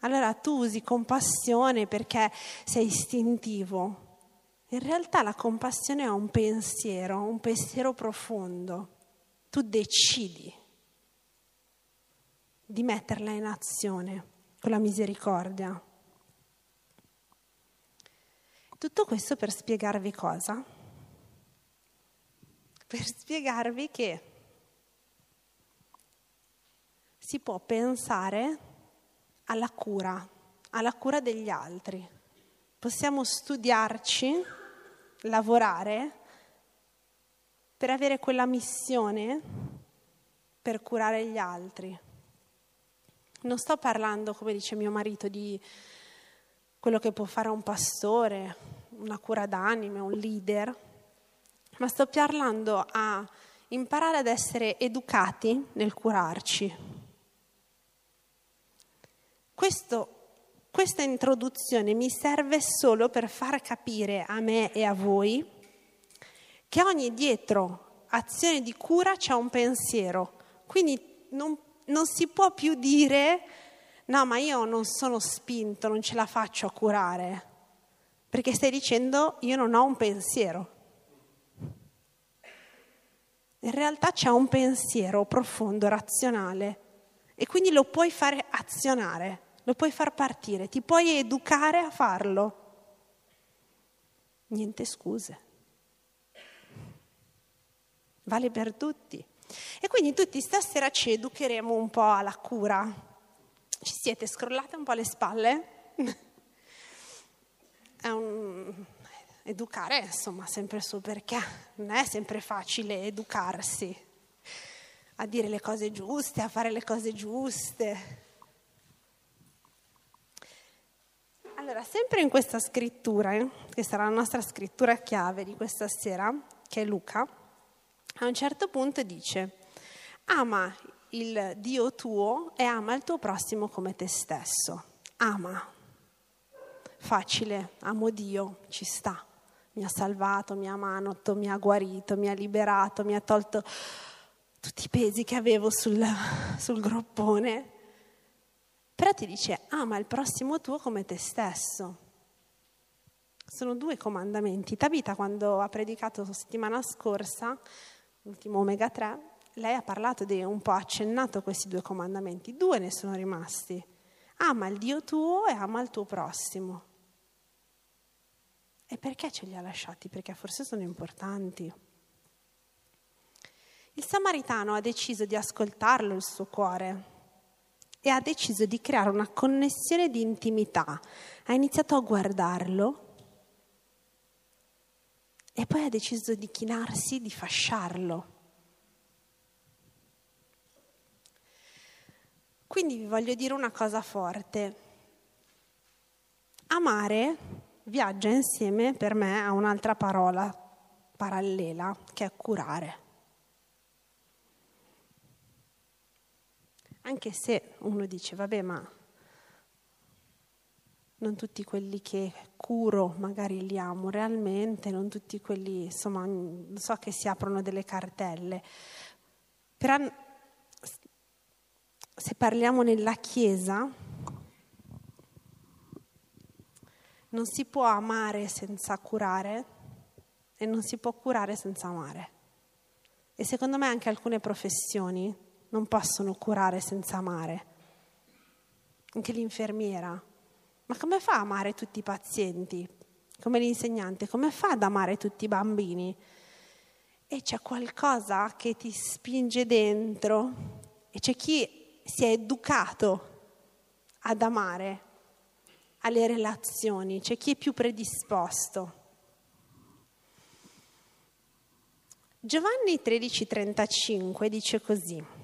[SPEAKER 3] Allora tu usi compassione perché sei istintivo. In realtà la compassione è un pensiero, un pensiero profondo. Tu decidi di metterla in azione con la misericordia. Tutto questo per spiegarvi cosa? Per spiegarvi che si può pensare alla cura, alla cura degli altri. Possiamo studiarci, lavorare per avere quella missione per curare gli altri. Non sto parlando, come dice mio marito, di quello che può fare un pastore, una cura d'anime, un leader, ma sto parlando a imparare ad essere educati nel curarci, questo, questa introduzione mi serve solo per far capire a me e a voi che ogni dietro azione di cura c'è un pensiero. Quindi non, non si può più dire no, ma io non sono spinto, non ce la faccio a curare, perché stai dicendo io non ho un pensiero. In realtà c'è un pensiero profondo, razionale, e quindi lo puoi fare azionare lo puoi far partire, ti puoi educare a farlo. Niente scuse. Vale per tutti. E quindi tutti stasera ci educheremo un po' alla cura. Ci siete scrollate un po' le spalle? (laughs) È un... Educare, insomma, sempre su perché non è sempre facile educarsi a dire le cose giuste, a fare le cose giuste. Allora, sempre in questa scrittura, eh, che sarà la nostra scrittura chiave di questa sera, che è Luca, a un certo punto dice, ama il Dio tuo e ama il tuo prossimo come te stesso. Ama. Facile, amo Dio, ci sta. Mi ha salvato, mi ha amato, mi ha guarito, mi ha liberato, mi ha tolto tutti i pesi che avevo sul, sul groppone però ti dice ama il prossimo tuo come te stesso. Sono due comandamenti. Tabita quando ha predicato settimana scorsa, l'ultimo Omega 3, lei ha parlato di un po' accennato questi due comandamenti. Due ne sono rimasti. Ama il Dio tuo e ama il tuo prossimo. E perché ce li ha lasciati? Perché forse sono importanti. Il samaritano ha deciso di ascoltarlo il suo cuore e ha deciso di creare una connessione di intimità. Ha iniziato a guardarlo e poi ha deciso di chinarsi, di fasciarlo. Quindi vi voglio dire una cosa forte. Amare viaggia insieme per me a un'altra parola parallela che è curare. Anche se uno dice, vabbè, ma non tutti quelli che curo magari li amo realmente, non tutti quelli, insomma, so che si aprono delle cartelle. Però se parliamo nella Chiesa, non si può amare senza curare e non si può curare senza amare. E secondo me anche alcune professioni non possono curare senza amare. Anche l'infermiera. Ma come fa a amare tutti i pazienti? Come l'insegnante, come fa ad amare tutti i bambini? E c'è qualcosa che ti spinge dentro e c'è chi si è educato ad amare alle relazioni, c'è chi è più predisposto. Giovanni 13:35 dice così.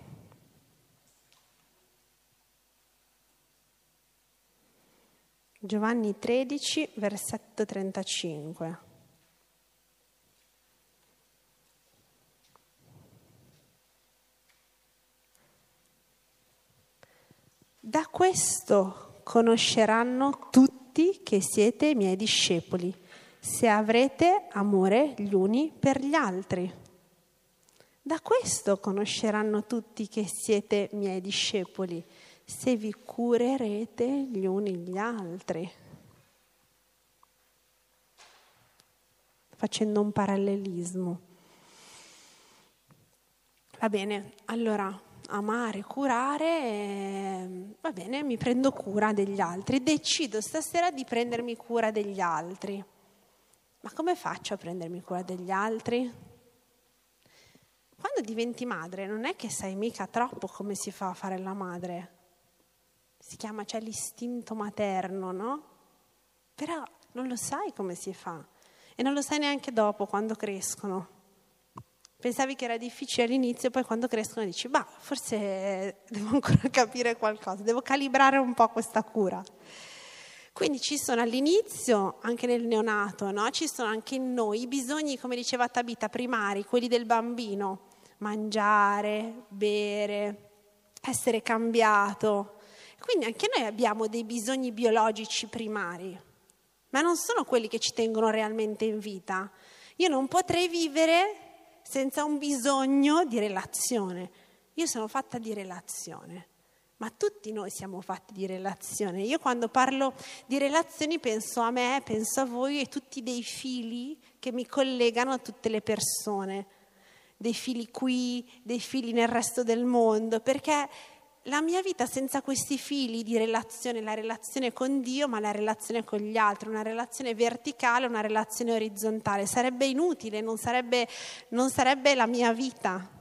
[SPEAKER 3] Giovanni 13, versetto 35. Da questo conosceranno tutti che siete miei discepoli, se avrete amore gli uni per gli altri. Da questo conosceranno tutti che siete miei discepoli, se vi curerete gli uni gli altri. Facendo un parallelismo. Va bene, allora amare, curare, eh, va bene, mi prendo cura degli altri, decido stasera di prendermi cura degli altri. Ma come faccio a prendermi cura degli altri? Quando diventi madre non è che sai mica troppo come si fa a fare la madre. Si chiama, c'è l'istinto materno, no? Però non lo sai come si fa e non lo sai neanche dopo, quando crescono. Pensavi che era difficile all'inizio, poi quando crescono dici, bah, forse devo ancora (laughs) capire qualcosa, devo calibrare un po' questa cura. Quindi ci sono all'inizio, anche nel neonato, no? ci sono anche in noi i bisogni, come diceva Tabita, primari, quelli del bambino, mangiare, bere, essere cambiato. Quindi anche noi abbiamo dei bisogni biologici primari, ma non sono quelli che ci tengono realmente in vita. Io non potrei vivere senza un bisogno di relazione. Io sono fatta di relazione, ma tutti noi siamo fatti di relazione. Io quando parlo di relazioni penso a me, penso a voi e tutti dei fili che mi collegano a tutte le persone, dei fili qui, dei fili nel resto del mondo, perché la mia vita senza questi fili di relazione, la relazione con Dio, ma la relazione con gli altri, una relazione verticale, una relazione orizzontale, sarebbe inutile, non sarebbe, non sarebbe la mia vita.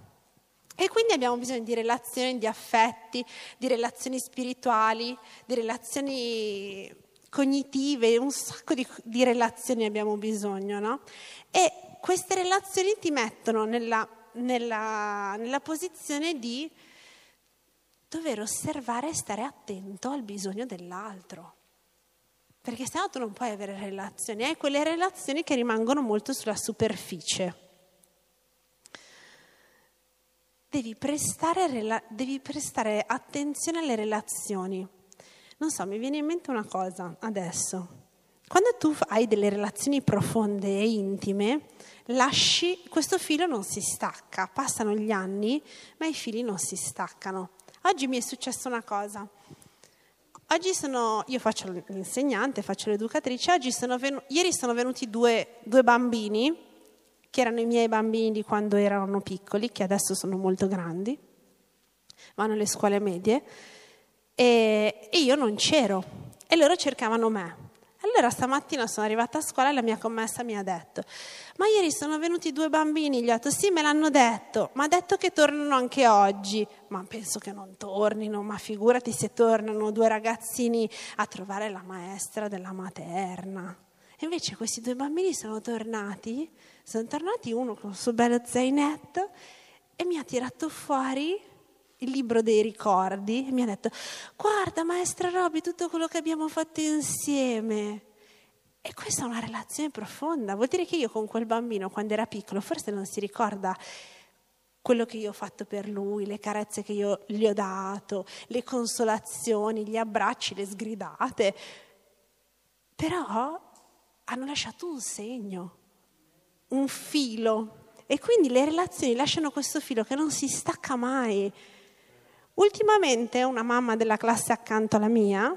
[SPEAKER 3] E quindi abbiamo bisogno di relazioni, di affetti, di relazioni spirituali, di relazioni cognitive, un sacco di, di relazioni abbiamo bisogno, no? E queste relazioni ti mettono nella, nella, nella posizione di dover osservare e stare attento al bisogno dell'altro. Perché se no tu non puoi avere relazioni, hai quelle relazioni che rimangono molto sulla superficie. Devi prestare, devi prestare attenzione alle relazioni. Non so, mi viene in mente una cosa adesso. Quando tu hai delle relazioni profonde e intime, lasci, questo filo non si stacca, passano gli anni, ma i fili non si staccano. Oggi mi è successa una cosa. Oggi sono, io faccio l'insegnante, faccio l'educatrice, oggi sono venu, ieri sono venuti due, due bambini, che erano i miei bambini di quando erano piccoli, che adesso sono molto grandi, vanno alle scuole medie, e, e io non c'ero, e loro cercavano me. Allora stamattina sono arrivata a scuola e la mia commessa mi ha detto, ma ieri sono venuti due bambini, gli ho detto sì me l'hanno detto, ma ha detto che tornano anche oggi, ma penso che non tornino, ma figurati se tornano due ragazzini a trovare la maestra della materna. E invece questi due bambini sono tornati, sono tornati uno con il suo bello zainetto e mi ha tirato fuori il libro dei ricordi e mi ha detto guarda maestra Roby tutto quello che abbiamo fatto insieme. E questa è una relazione profonda, vuol dire che io con quel bambino quando era piccolo forse non si ricorda quello che io ho fatto per lui, le carezze che io gli ho dato, le consolazioni, gli abbracci, le sgridate, però hanno lasciato un segno, un filo e quindi le relazioni lasciano questo filo che non si stacca mai. Ultimamente una mamma della classe accanto alla mia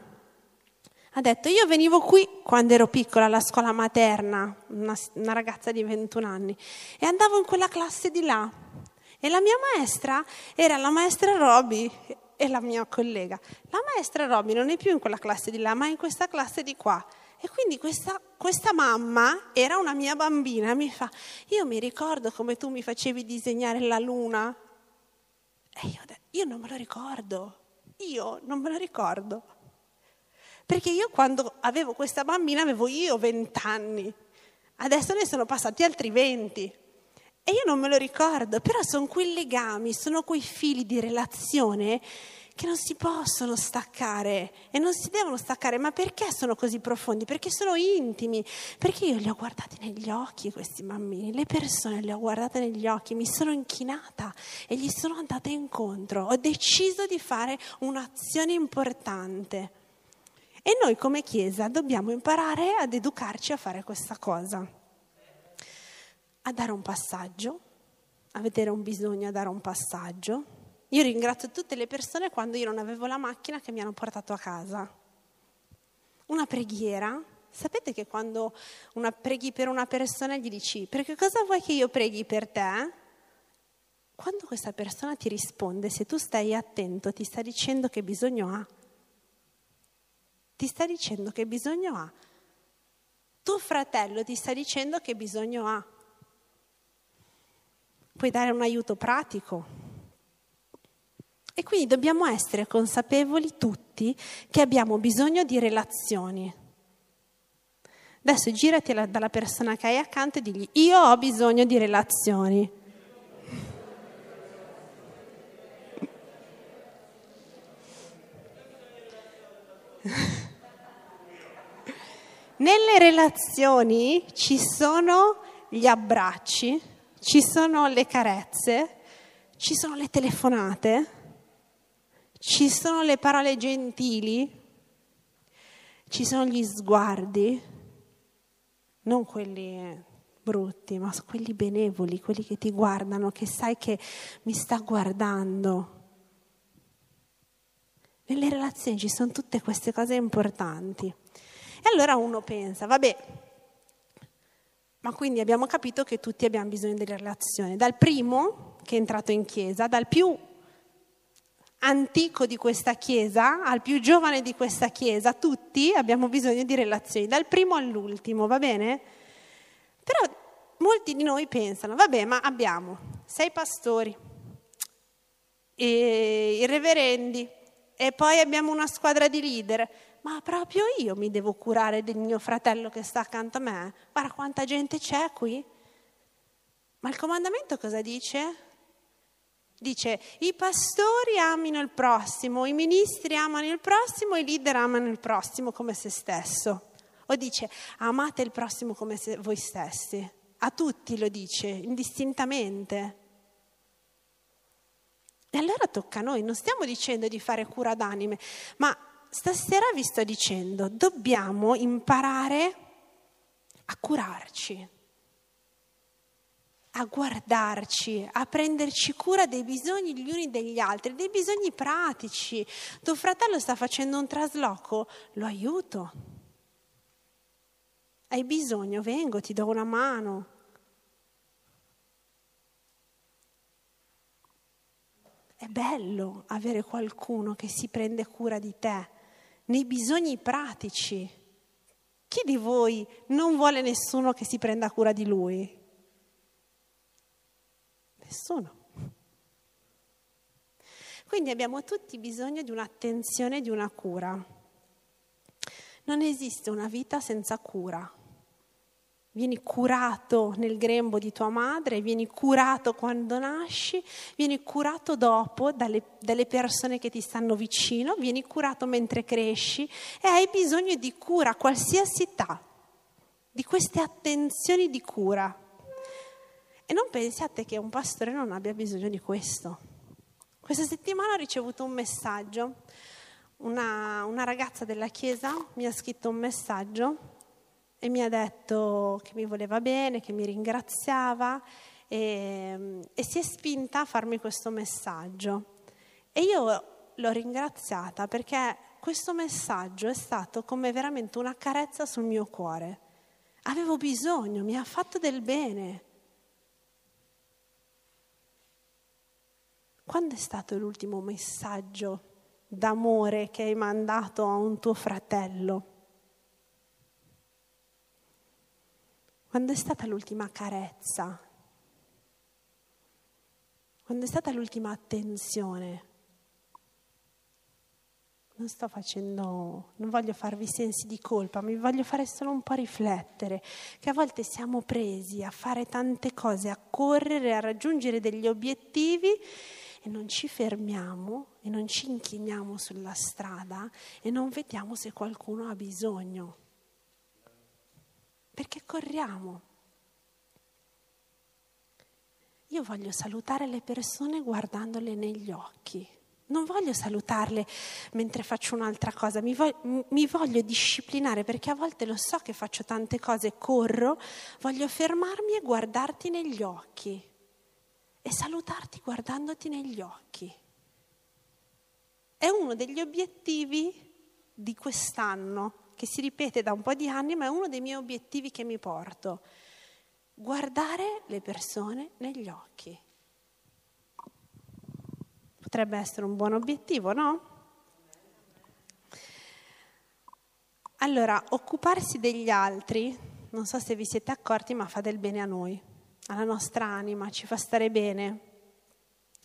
[SPEAKER 3] ha detto io venivo qui quando ero piccola alla scuola materna, una, una ragazza di 21 anni, e andavo in quella classe di là. E la mia maestra era la maestra Roby e la mia collega. La maestra Roby non è più in quella classe di là, ma è in questa classe di qua. E quindi questa, questa, mamma era una mia bambina, mi fa, io mi ricordo come tu mi facevi disegnare la luna. E io ho detto, io non me lo ricordo, io non me lo ricordo. Perché io quando avevo questa bambina avevo io vent'anni, adesso ne sono passati altri venti. E io non me lo ricordo, però sono quei legami, sono quei fili di relazione che non si possono staccare e non si devono staccare. Ma perché sono così profondi? Perché sono intimi, perché io li ho guardati negli occhi questi bambini, le persone le ho guardate negli occhi, mi sono inchinata e gli sono andata incontro, ho deciso di fare un'azione importante. E noi come Chiesa dobbiamo imparare ad educarci a fare questa cosa, a dare un passaggio, a vedere un bisogno, a dare un passaggio. Io ringrazio tutte le persone quando io non avevo la macchina che mi hanno portato a casa. Una preghiera. Sapete che quando una preghi per una persona gli dici perché cosa vuoi che io preghi per te? Quando questa persona ti risponde, se tu stai attento, ti sta dicendo che bisogno ha. Ti sta dicendo che bisogno ha. Tuo fratello ti sta dicendo che bisogno ha puoi dare un aiuto pratico. E quindi dobbiamo essere consapevoli tutti che abbiamo bisogno di relazioni. Adesso girati dalla persona che hai accanto e digli io ho bisogno di relazioni. Nelle relazioni ci sono gli abbracci, ci sono le carezze, ci sono le telefonate, ci sono le parole gentili, ci sono gli sguardi, non quelli brutti, ma quelli benevoli, quelli che ti guardano, che sai che mi sta guardando. Nelle relazioni ci sono tutte queste cose importanti. E allora uno pensa, vabbè, ma quindi abbiamo capito che tutti abbiamo bisogno delle relazioni. Dal primo che è entrato in chiesa, dal più antico di questa chiesa al più giovane di questa chiesa, tutti abbiamo bisogno di relazioni, dal primo all'ultimo, va bene? Però molti di noi pensano, vabbè, ma abbiamo sei pastori, i reverendi, e poi abbiamo una squadra di leader ma proprio io mi devo curare del mio fratello che sta accanto a me? Guarda quanta gente c'è qui. Ma il comandamento cosa dice? Dice, i pastori amino il prossimo, i ministri amano il prossimo, i leader amano il prossimo come se stesso. O dice, amate il prossimo come voi stessi. A tutti lo dice, indistintamente. E allora tocca a noi, non stiamo dicendo di fare cura d'anime, ma stasera vi sto dicendo, dobbiamo imparare a curarci, a guardarci, a prenderci cura dei bisogni gli uni degli altri, dei bisogni pratici. Tuo fratello sta facendo un trasloco, lo aiuto. Hai bisogno, vengo, ti do una mano. È bello avere qualcuno che si prende cura di te nei bisogni pratici. Chi di voi non vuole nessuno che si prenda cura di lui? Nessuno. Quindi abbiamo tutti bisogno di un'attenzione, di una cura. Non esiste una vita senza cura vieni curato nel grembo di tua madre, vieni curato quando nasci, vieni curato dopo dalle, dalle, persone che ti stanno vicino, vieni curato mentre cresci e hai bisogno di cura qualsiasi età, di queste attenzioni di cura. E non pensiate che un pastore non abbia bisogno di questo. Questa settimana ho ricevuto un messaggio, una, una ragazza della chiesa mi ha scritto un messaggio e mi ha detto che mi voleva bene, che mi ringraziava e, e si è spinta a farmi questo messaggio. E io l'ho ringraziata perché questo messaggio è stato come veramente una carezza sul mio cuore. Avevo bisogno, mi ha fatto del bene. Quando è stato l'ultimo messaggio d'amore che hai mandato a un tuo fratello? Quando è stata l'ultima carezza? Quando è stata l'ultima attenzione? Non sto facendo, non voglio farvi sensi di colpa, mi voglio fare solo un po' riflettere che a volte siamo presi a fare tante cose, a correre, a raggiungere degli obiettivi e non ci fermiamo e non ci inchiniamo sulla strada e non vediamo se qualcuno ha bisogno. Perché corriamo. Io voglio salutare le persone guardandole negli occhi. Non voglio salutarle mentre faccio un'altra cosa, mi voglio, mi voglio, disciplinare perché a volte lo so che faccio tante cose, corro, voglio fermarmi e guardarti negli occhi e salutarti guardandoti negli occhi. È uno degli obiettivi di quest'anno, che si ripete da un po' di anni, ma è uno dei miei obiettivi che mi porto. Guardare le persone negli occhi. Potrebbe essere un buon obiettivo, no? Allora, occuparsi degli altri, non so se vi siete accorti, ma fa del bene a noi alla nostra anima, ci fa stare bene,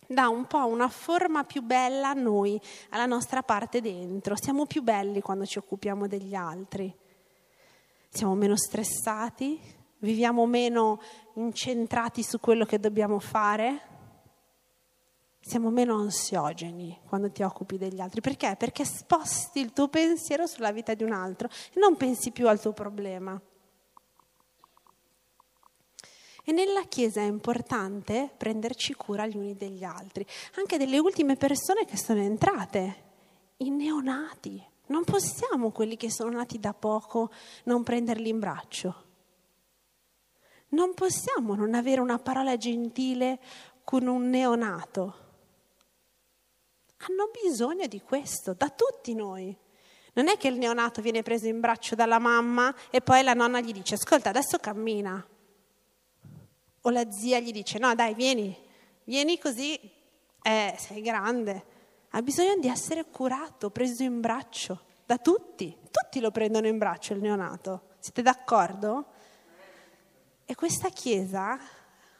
[SPEAKER 3] dà un po' una forma più bella a noi, alla nostra parte dentro. Siamo più belli quando ci occupiamo degli altri. Siamo meno stressati, viviamo meno incentrati su quello che dobbiamo fare. Siamo meno ansiogeni quando ti occupi degli altri. Perché? Perché sposti il tuo pensiero sulla vita di un altro e non pensi più al tuo problema. E nella Chiesa è importante prenderci cura gli uni degli altri, anche delle ultime persone che sono entrate, i neonati. Non possiamo, quelli che sono nati da poco, non prenderli in braccio. Non possiamo non avere una parola gentile con un neonato. Hanno bisogno di questo, da tutti noi. Non è che il neonato viene preso in braccio dalla mamma e poi la nonna gli dice, ascolta, adesso cammina o la zia gli dice no dai vieni, vieni così, eh, sei grande, ha bisogno di essere curato, preso in braccio da tutti, tutti lo prendono in braccio il neonato, siete d'accordo? E questa chiesa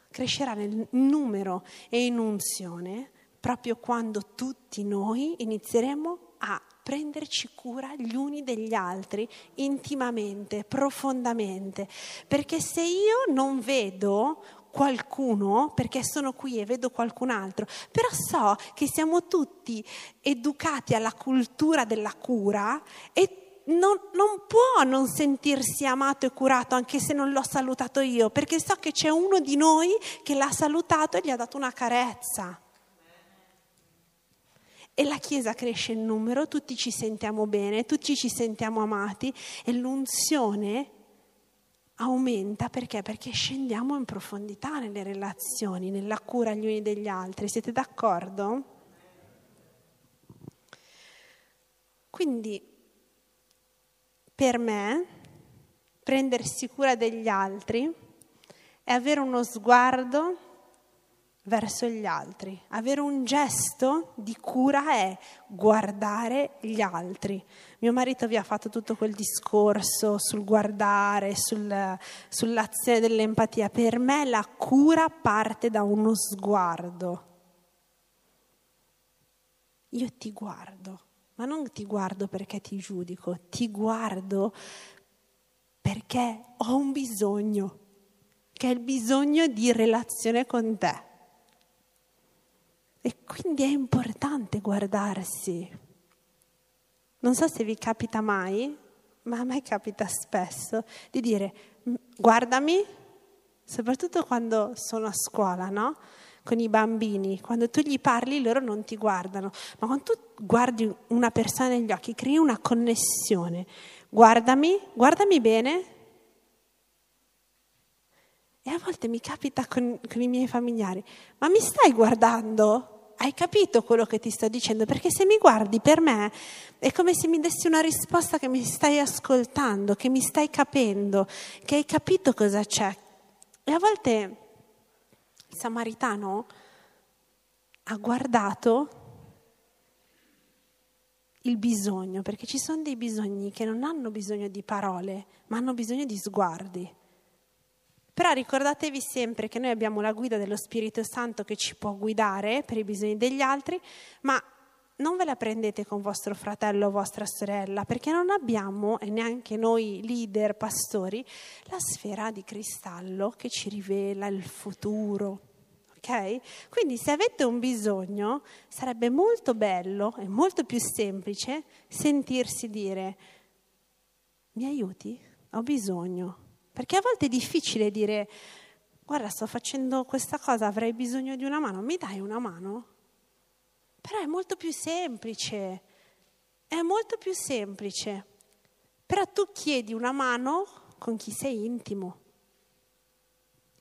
[SPEAKER 3] crescerà nel numero e in unzione proprio quando tutti noi inizieremo a prenderci cura gli uni degli altri intimamente, profondamente, perché se io non vedo qualcuno, perché sono qui e vedo qualcun altro, però so che siamo tutti educati alla cultura della cura e non, non, può non sentirsi amato e curato anche se non l'ho salutato io, perché so che c'è uno di noi che l'ha salutato e gli ha dato una carezza e la Chiesa cresce in numero, tutti ci sentiamo bene, tutti ci sentiamo amati e l'unzione aumenta perché? Perché scendiamo in profondità nelle relazioni, nella cura gli uni degli altri. Siete d'accordo? Quindi per me prendersi cura degli altri è avere uno sguardo verso gli altri. Avere un gesto di cura è guardare gli altri. Mio marito vi ha fatto tutto quel discorso sul guardare, sul, sull'azione dell'empatia. Per me la cura parte da uno sguardo. Io ti guardo, ma non ti guardo perché ti giudico, ti guardo perché ho un bisogno, che è il bisogno di relazione con te. E quindi è importante guardarsi. Non so se vi capita mai, ma a me capita spesso di dire guardami, soprattutto quando sono a scuola, no? Con i bambini, quando tu gli parli loro non ti guardano, ma quando tu guardi una persona negli occhi crei una connessione. Guardami, guardami bene, e a volte mi capita con, con, i miei familiari, ma mi stai guardando? Hai capito quello che ti sto dicendo? Perché se mi guardi per me è come se mi dessi una risposta che mi stai ascoltando, che mi stai capendo, che hai capito cosa c'è. E a volte il samaritano ha guardato il bisogno, perché ci sono dei bisogni che non hanno bisogno di parole, ma hanno bisogno di sguardi. Però ricordatevi sempre che noi abbiamo la guida dello Spirito Santo che ci può guidare per i bisogni degli altri, ma non ve la prendete con vostro fratello o vostra sorella, perché non abbiamo, e neanche noi leader, pastori, la sfera di cristallo che ci rivela il futuro. Ok? ok? Quindi se avete un bisogno, sarebbe molto bello e molto più semplice sentirsi dire, mi aiuti? Ho bisogno. Perché a volte è difficile dire, guarda, sto facendo questa cosa, avrei bisogno di una mano, mi dai una mano? Però è molto più semplice, è molto più semplice. Però tu chiedi una mano con chi sei intimo.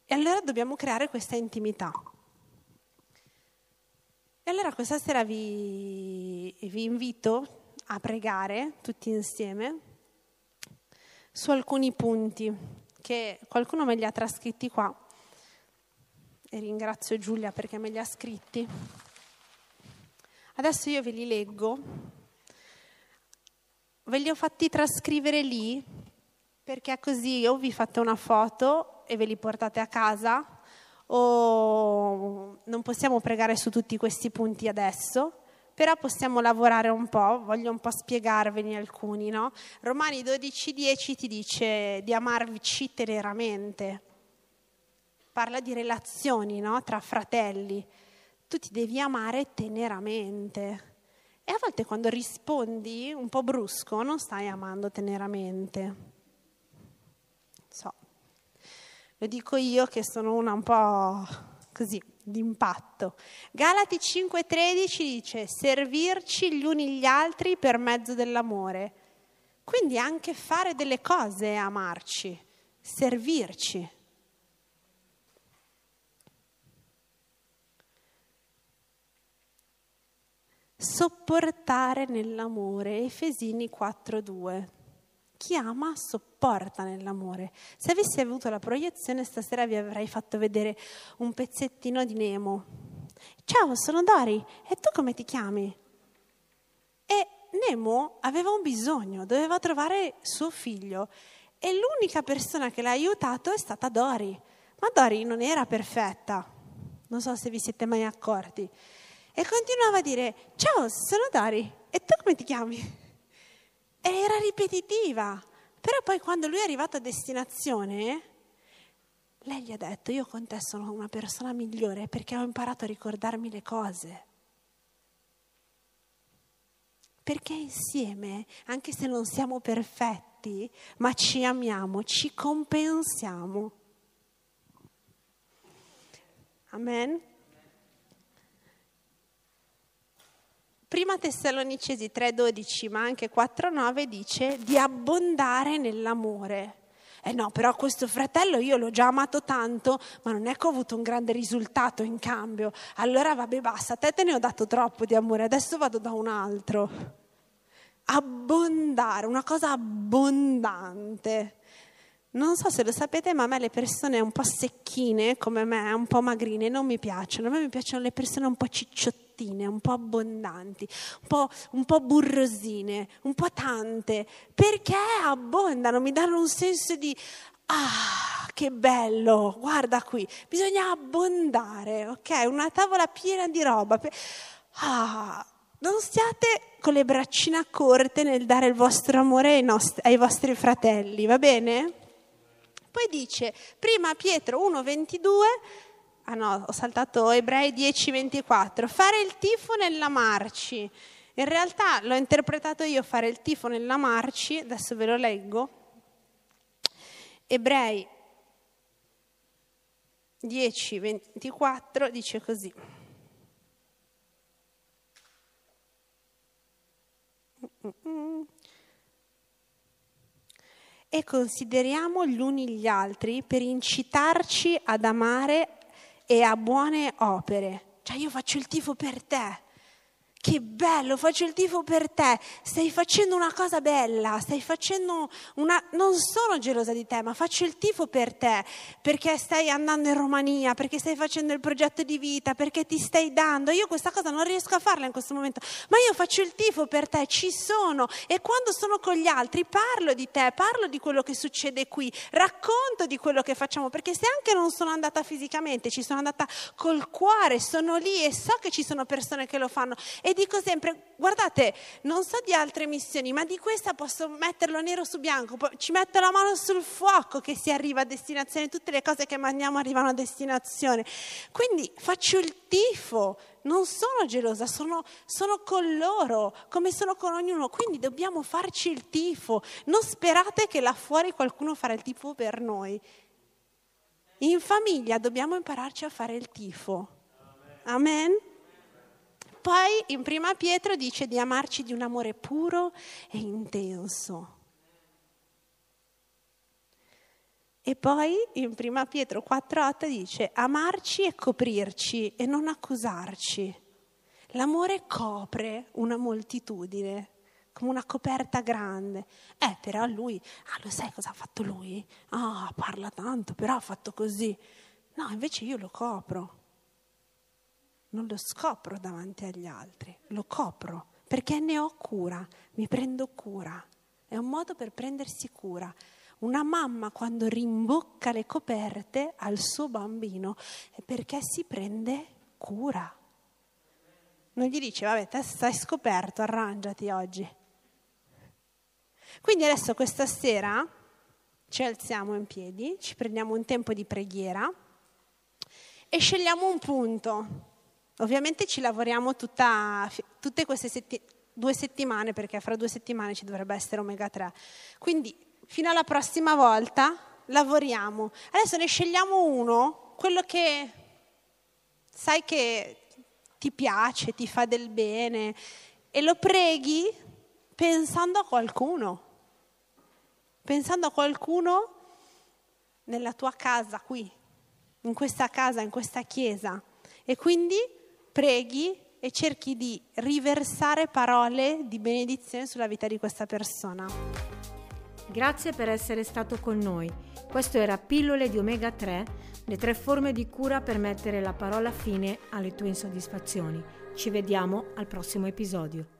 [SPEAKER 3] E allora dobbiamo creare questa intimità. E allora questa sera vi, vi invito a pregare tutti insieme su alcuni punti che qualcuno me li ha trascritti qua. E ringrazio Giulia perché me li ha scritti. Adesso io ve li leggo, ve li ho fatti trascrivere lì perché così o vi fate una foto e ve li portate a casa o non possiamo pregare su tutti questi punti adesso, però possiamo lavorare un po', voglio un po' spiegarvene alcuni. No? Romani 12:10 ti dice di amarvi teneramente, parla di relazioni no? tra fratelli, tu ti devi amare teneramente. E a volte quando rispondi un po' brusco non stai amando teneramente. So, lo dico io che sono una un po' così, d'impatto. Galati 5:13 dice servirci gli uni gli altri per mezzo dell'amore. Quindi anche fare delle cose è amarci, servirci. Sopportare nell'amore, Efesini 4:2 chi ama sopporta nell'amore. Se avessi avuto la proiezione stasera vi avrei fatto vedere un pezzettino di Nemo. Ciao, sono Dori, e tu come ti chiami? E Nemo aveva un bisogno, doveva trovare suo figlio e l'unica persona che l'ha aiutato è stata Dori. Ma Dori non era perfetta, non so se vi siete mai accorti. E continuava a dire, ciao, sono Dori, e tu come ti chiami? Era ripetitiva. Però poi quando lui è arrivato a destinazione, lei gli ha detto, io con te sono una persona migliore perché ho imparato a ricordarmi le cose. Perché insieme, anche se non siamo perfetti, ma ci amiamo, ci compensiamo. Amen. Prima Tessalonicesi 3:12, ma anche 4:9 dice di abbondare nell'amore. Eh no, però questo fratello io l'ho già amato tanto, ma non è che ho avuto un grande risultato in cambio. Allora vabbè, basta, a te te ne ho dato troppo di amore, adesso vado da un altro. Abbondare, una cosa abbondante. Non so se lo sapete, ma a me le persone un po' secchine come me, un po' magrine, non mi piacciono. A me mi piacciono le persone un po' cicciottine, un po' abbondanti, un po', un po burrosine, un po' tante, perché abbondano, mi danno un senso di Ah, che bello, guarda qui, bisogna abbondare, ok? Una tavola piena di roba. Ah, non stiate con le braccine corte nel dare il vostro amore ai, nostri, ai vostri fratelli, va bene? Poi dice, prima Pietro 1,22, ah no, ho saltato Ebrei 10,24, fare il tifo nella marci. In realtà l'ho interpretato io fare il tifo nella marci, adesso ve lo leggo. Ebrei 10,24 dice così. E consideriamo gli uni gli altri per incitarci ad amare e a buone opere. Cioè io faccio il tifo per te, che bello, faccio il tifo per te, stai facendo una cosa bella, stai facendo una... non sono gelosa di te, ma faccio il tifo per te, perché stai andando in Romania, perché stai facendo il progetto di vita, perché ti stai dando. Io questa cosa non riesco a farla in questo momento, ma io faccio il tifo per te, ci sono. E quando sono con gli altri parlo di te, parlo di quello che succede qui, racconto di quello che facciamo, perché se anche non sono andata fisicamente, ci sono andata col cuore, sono lì e so che ci sono persone che lo fanno. E dico sempre, guardate, non so di altre missioni, ma di questa posso metterlo nero su bianco, ci metto la mano sul fuoco che si arriva a destinazione, tutte le cose che mandiamo arrivano a destinazione. Quindi faccio il tifo, non sono gelosa, sono, sono con loro, come sono con ognuno, quindi dobbiamo farci il tifo. Non sperate che là fuori qualcuno farà il tifo per noi. In famiglia dobbiamo impararci a fare il tifo. Amen. Poi in prima Pietro dice di amarci di un amore puro e intenso. E poi in prima Pietro 4,8 dice amarci e coprirci e non accusarci. L'amore copre una moltitudine come una coperta grande. Eh, però lui, ah, lo sai cosa ha fatto lui? Ah, parla tanto, però ha fatto così. No, invece io lo copro non lo scopro davanti agli altri, lo copro perché ne ho cura, mi prendo cura. È un modo per prendersi cura. Una mamma quando rimbocca le coperte al suo bambino è perché si prende cura. Non gli dice, vabbè, te stai scoperto, arrangiati oggi. Quindi adesso questa sera ci alziamo in piedi, ci prendiamo un tempo di preghiera e scegliamo un punto Ovviamente ci lavoriamo tutta, tutte queste setti- due settimane perché fra due settimane ci dovrebbe essere omega 3. Quindi fino alla prossima volta lavoriamo. Adesso ne scegliamo uno, quello che sai che ti piace, ti fa del bene e lo preghi pensando a qualcuno. Pensando a qualcuno nella tua casa qui, in questa casa, in questa chiesa. E quindi preghi e cerchi di riversare parole di benedizione sulla vita di questa persona.
[SPEAKER 1] Grazie per essere stato con noi. Questo era Pillole di Omega 3, le tre forme di cura per mettere la parola fine alle tue insoddisfazioni. Ci vediamo al prossimo episodio.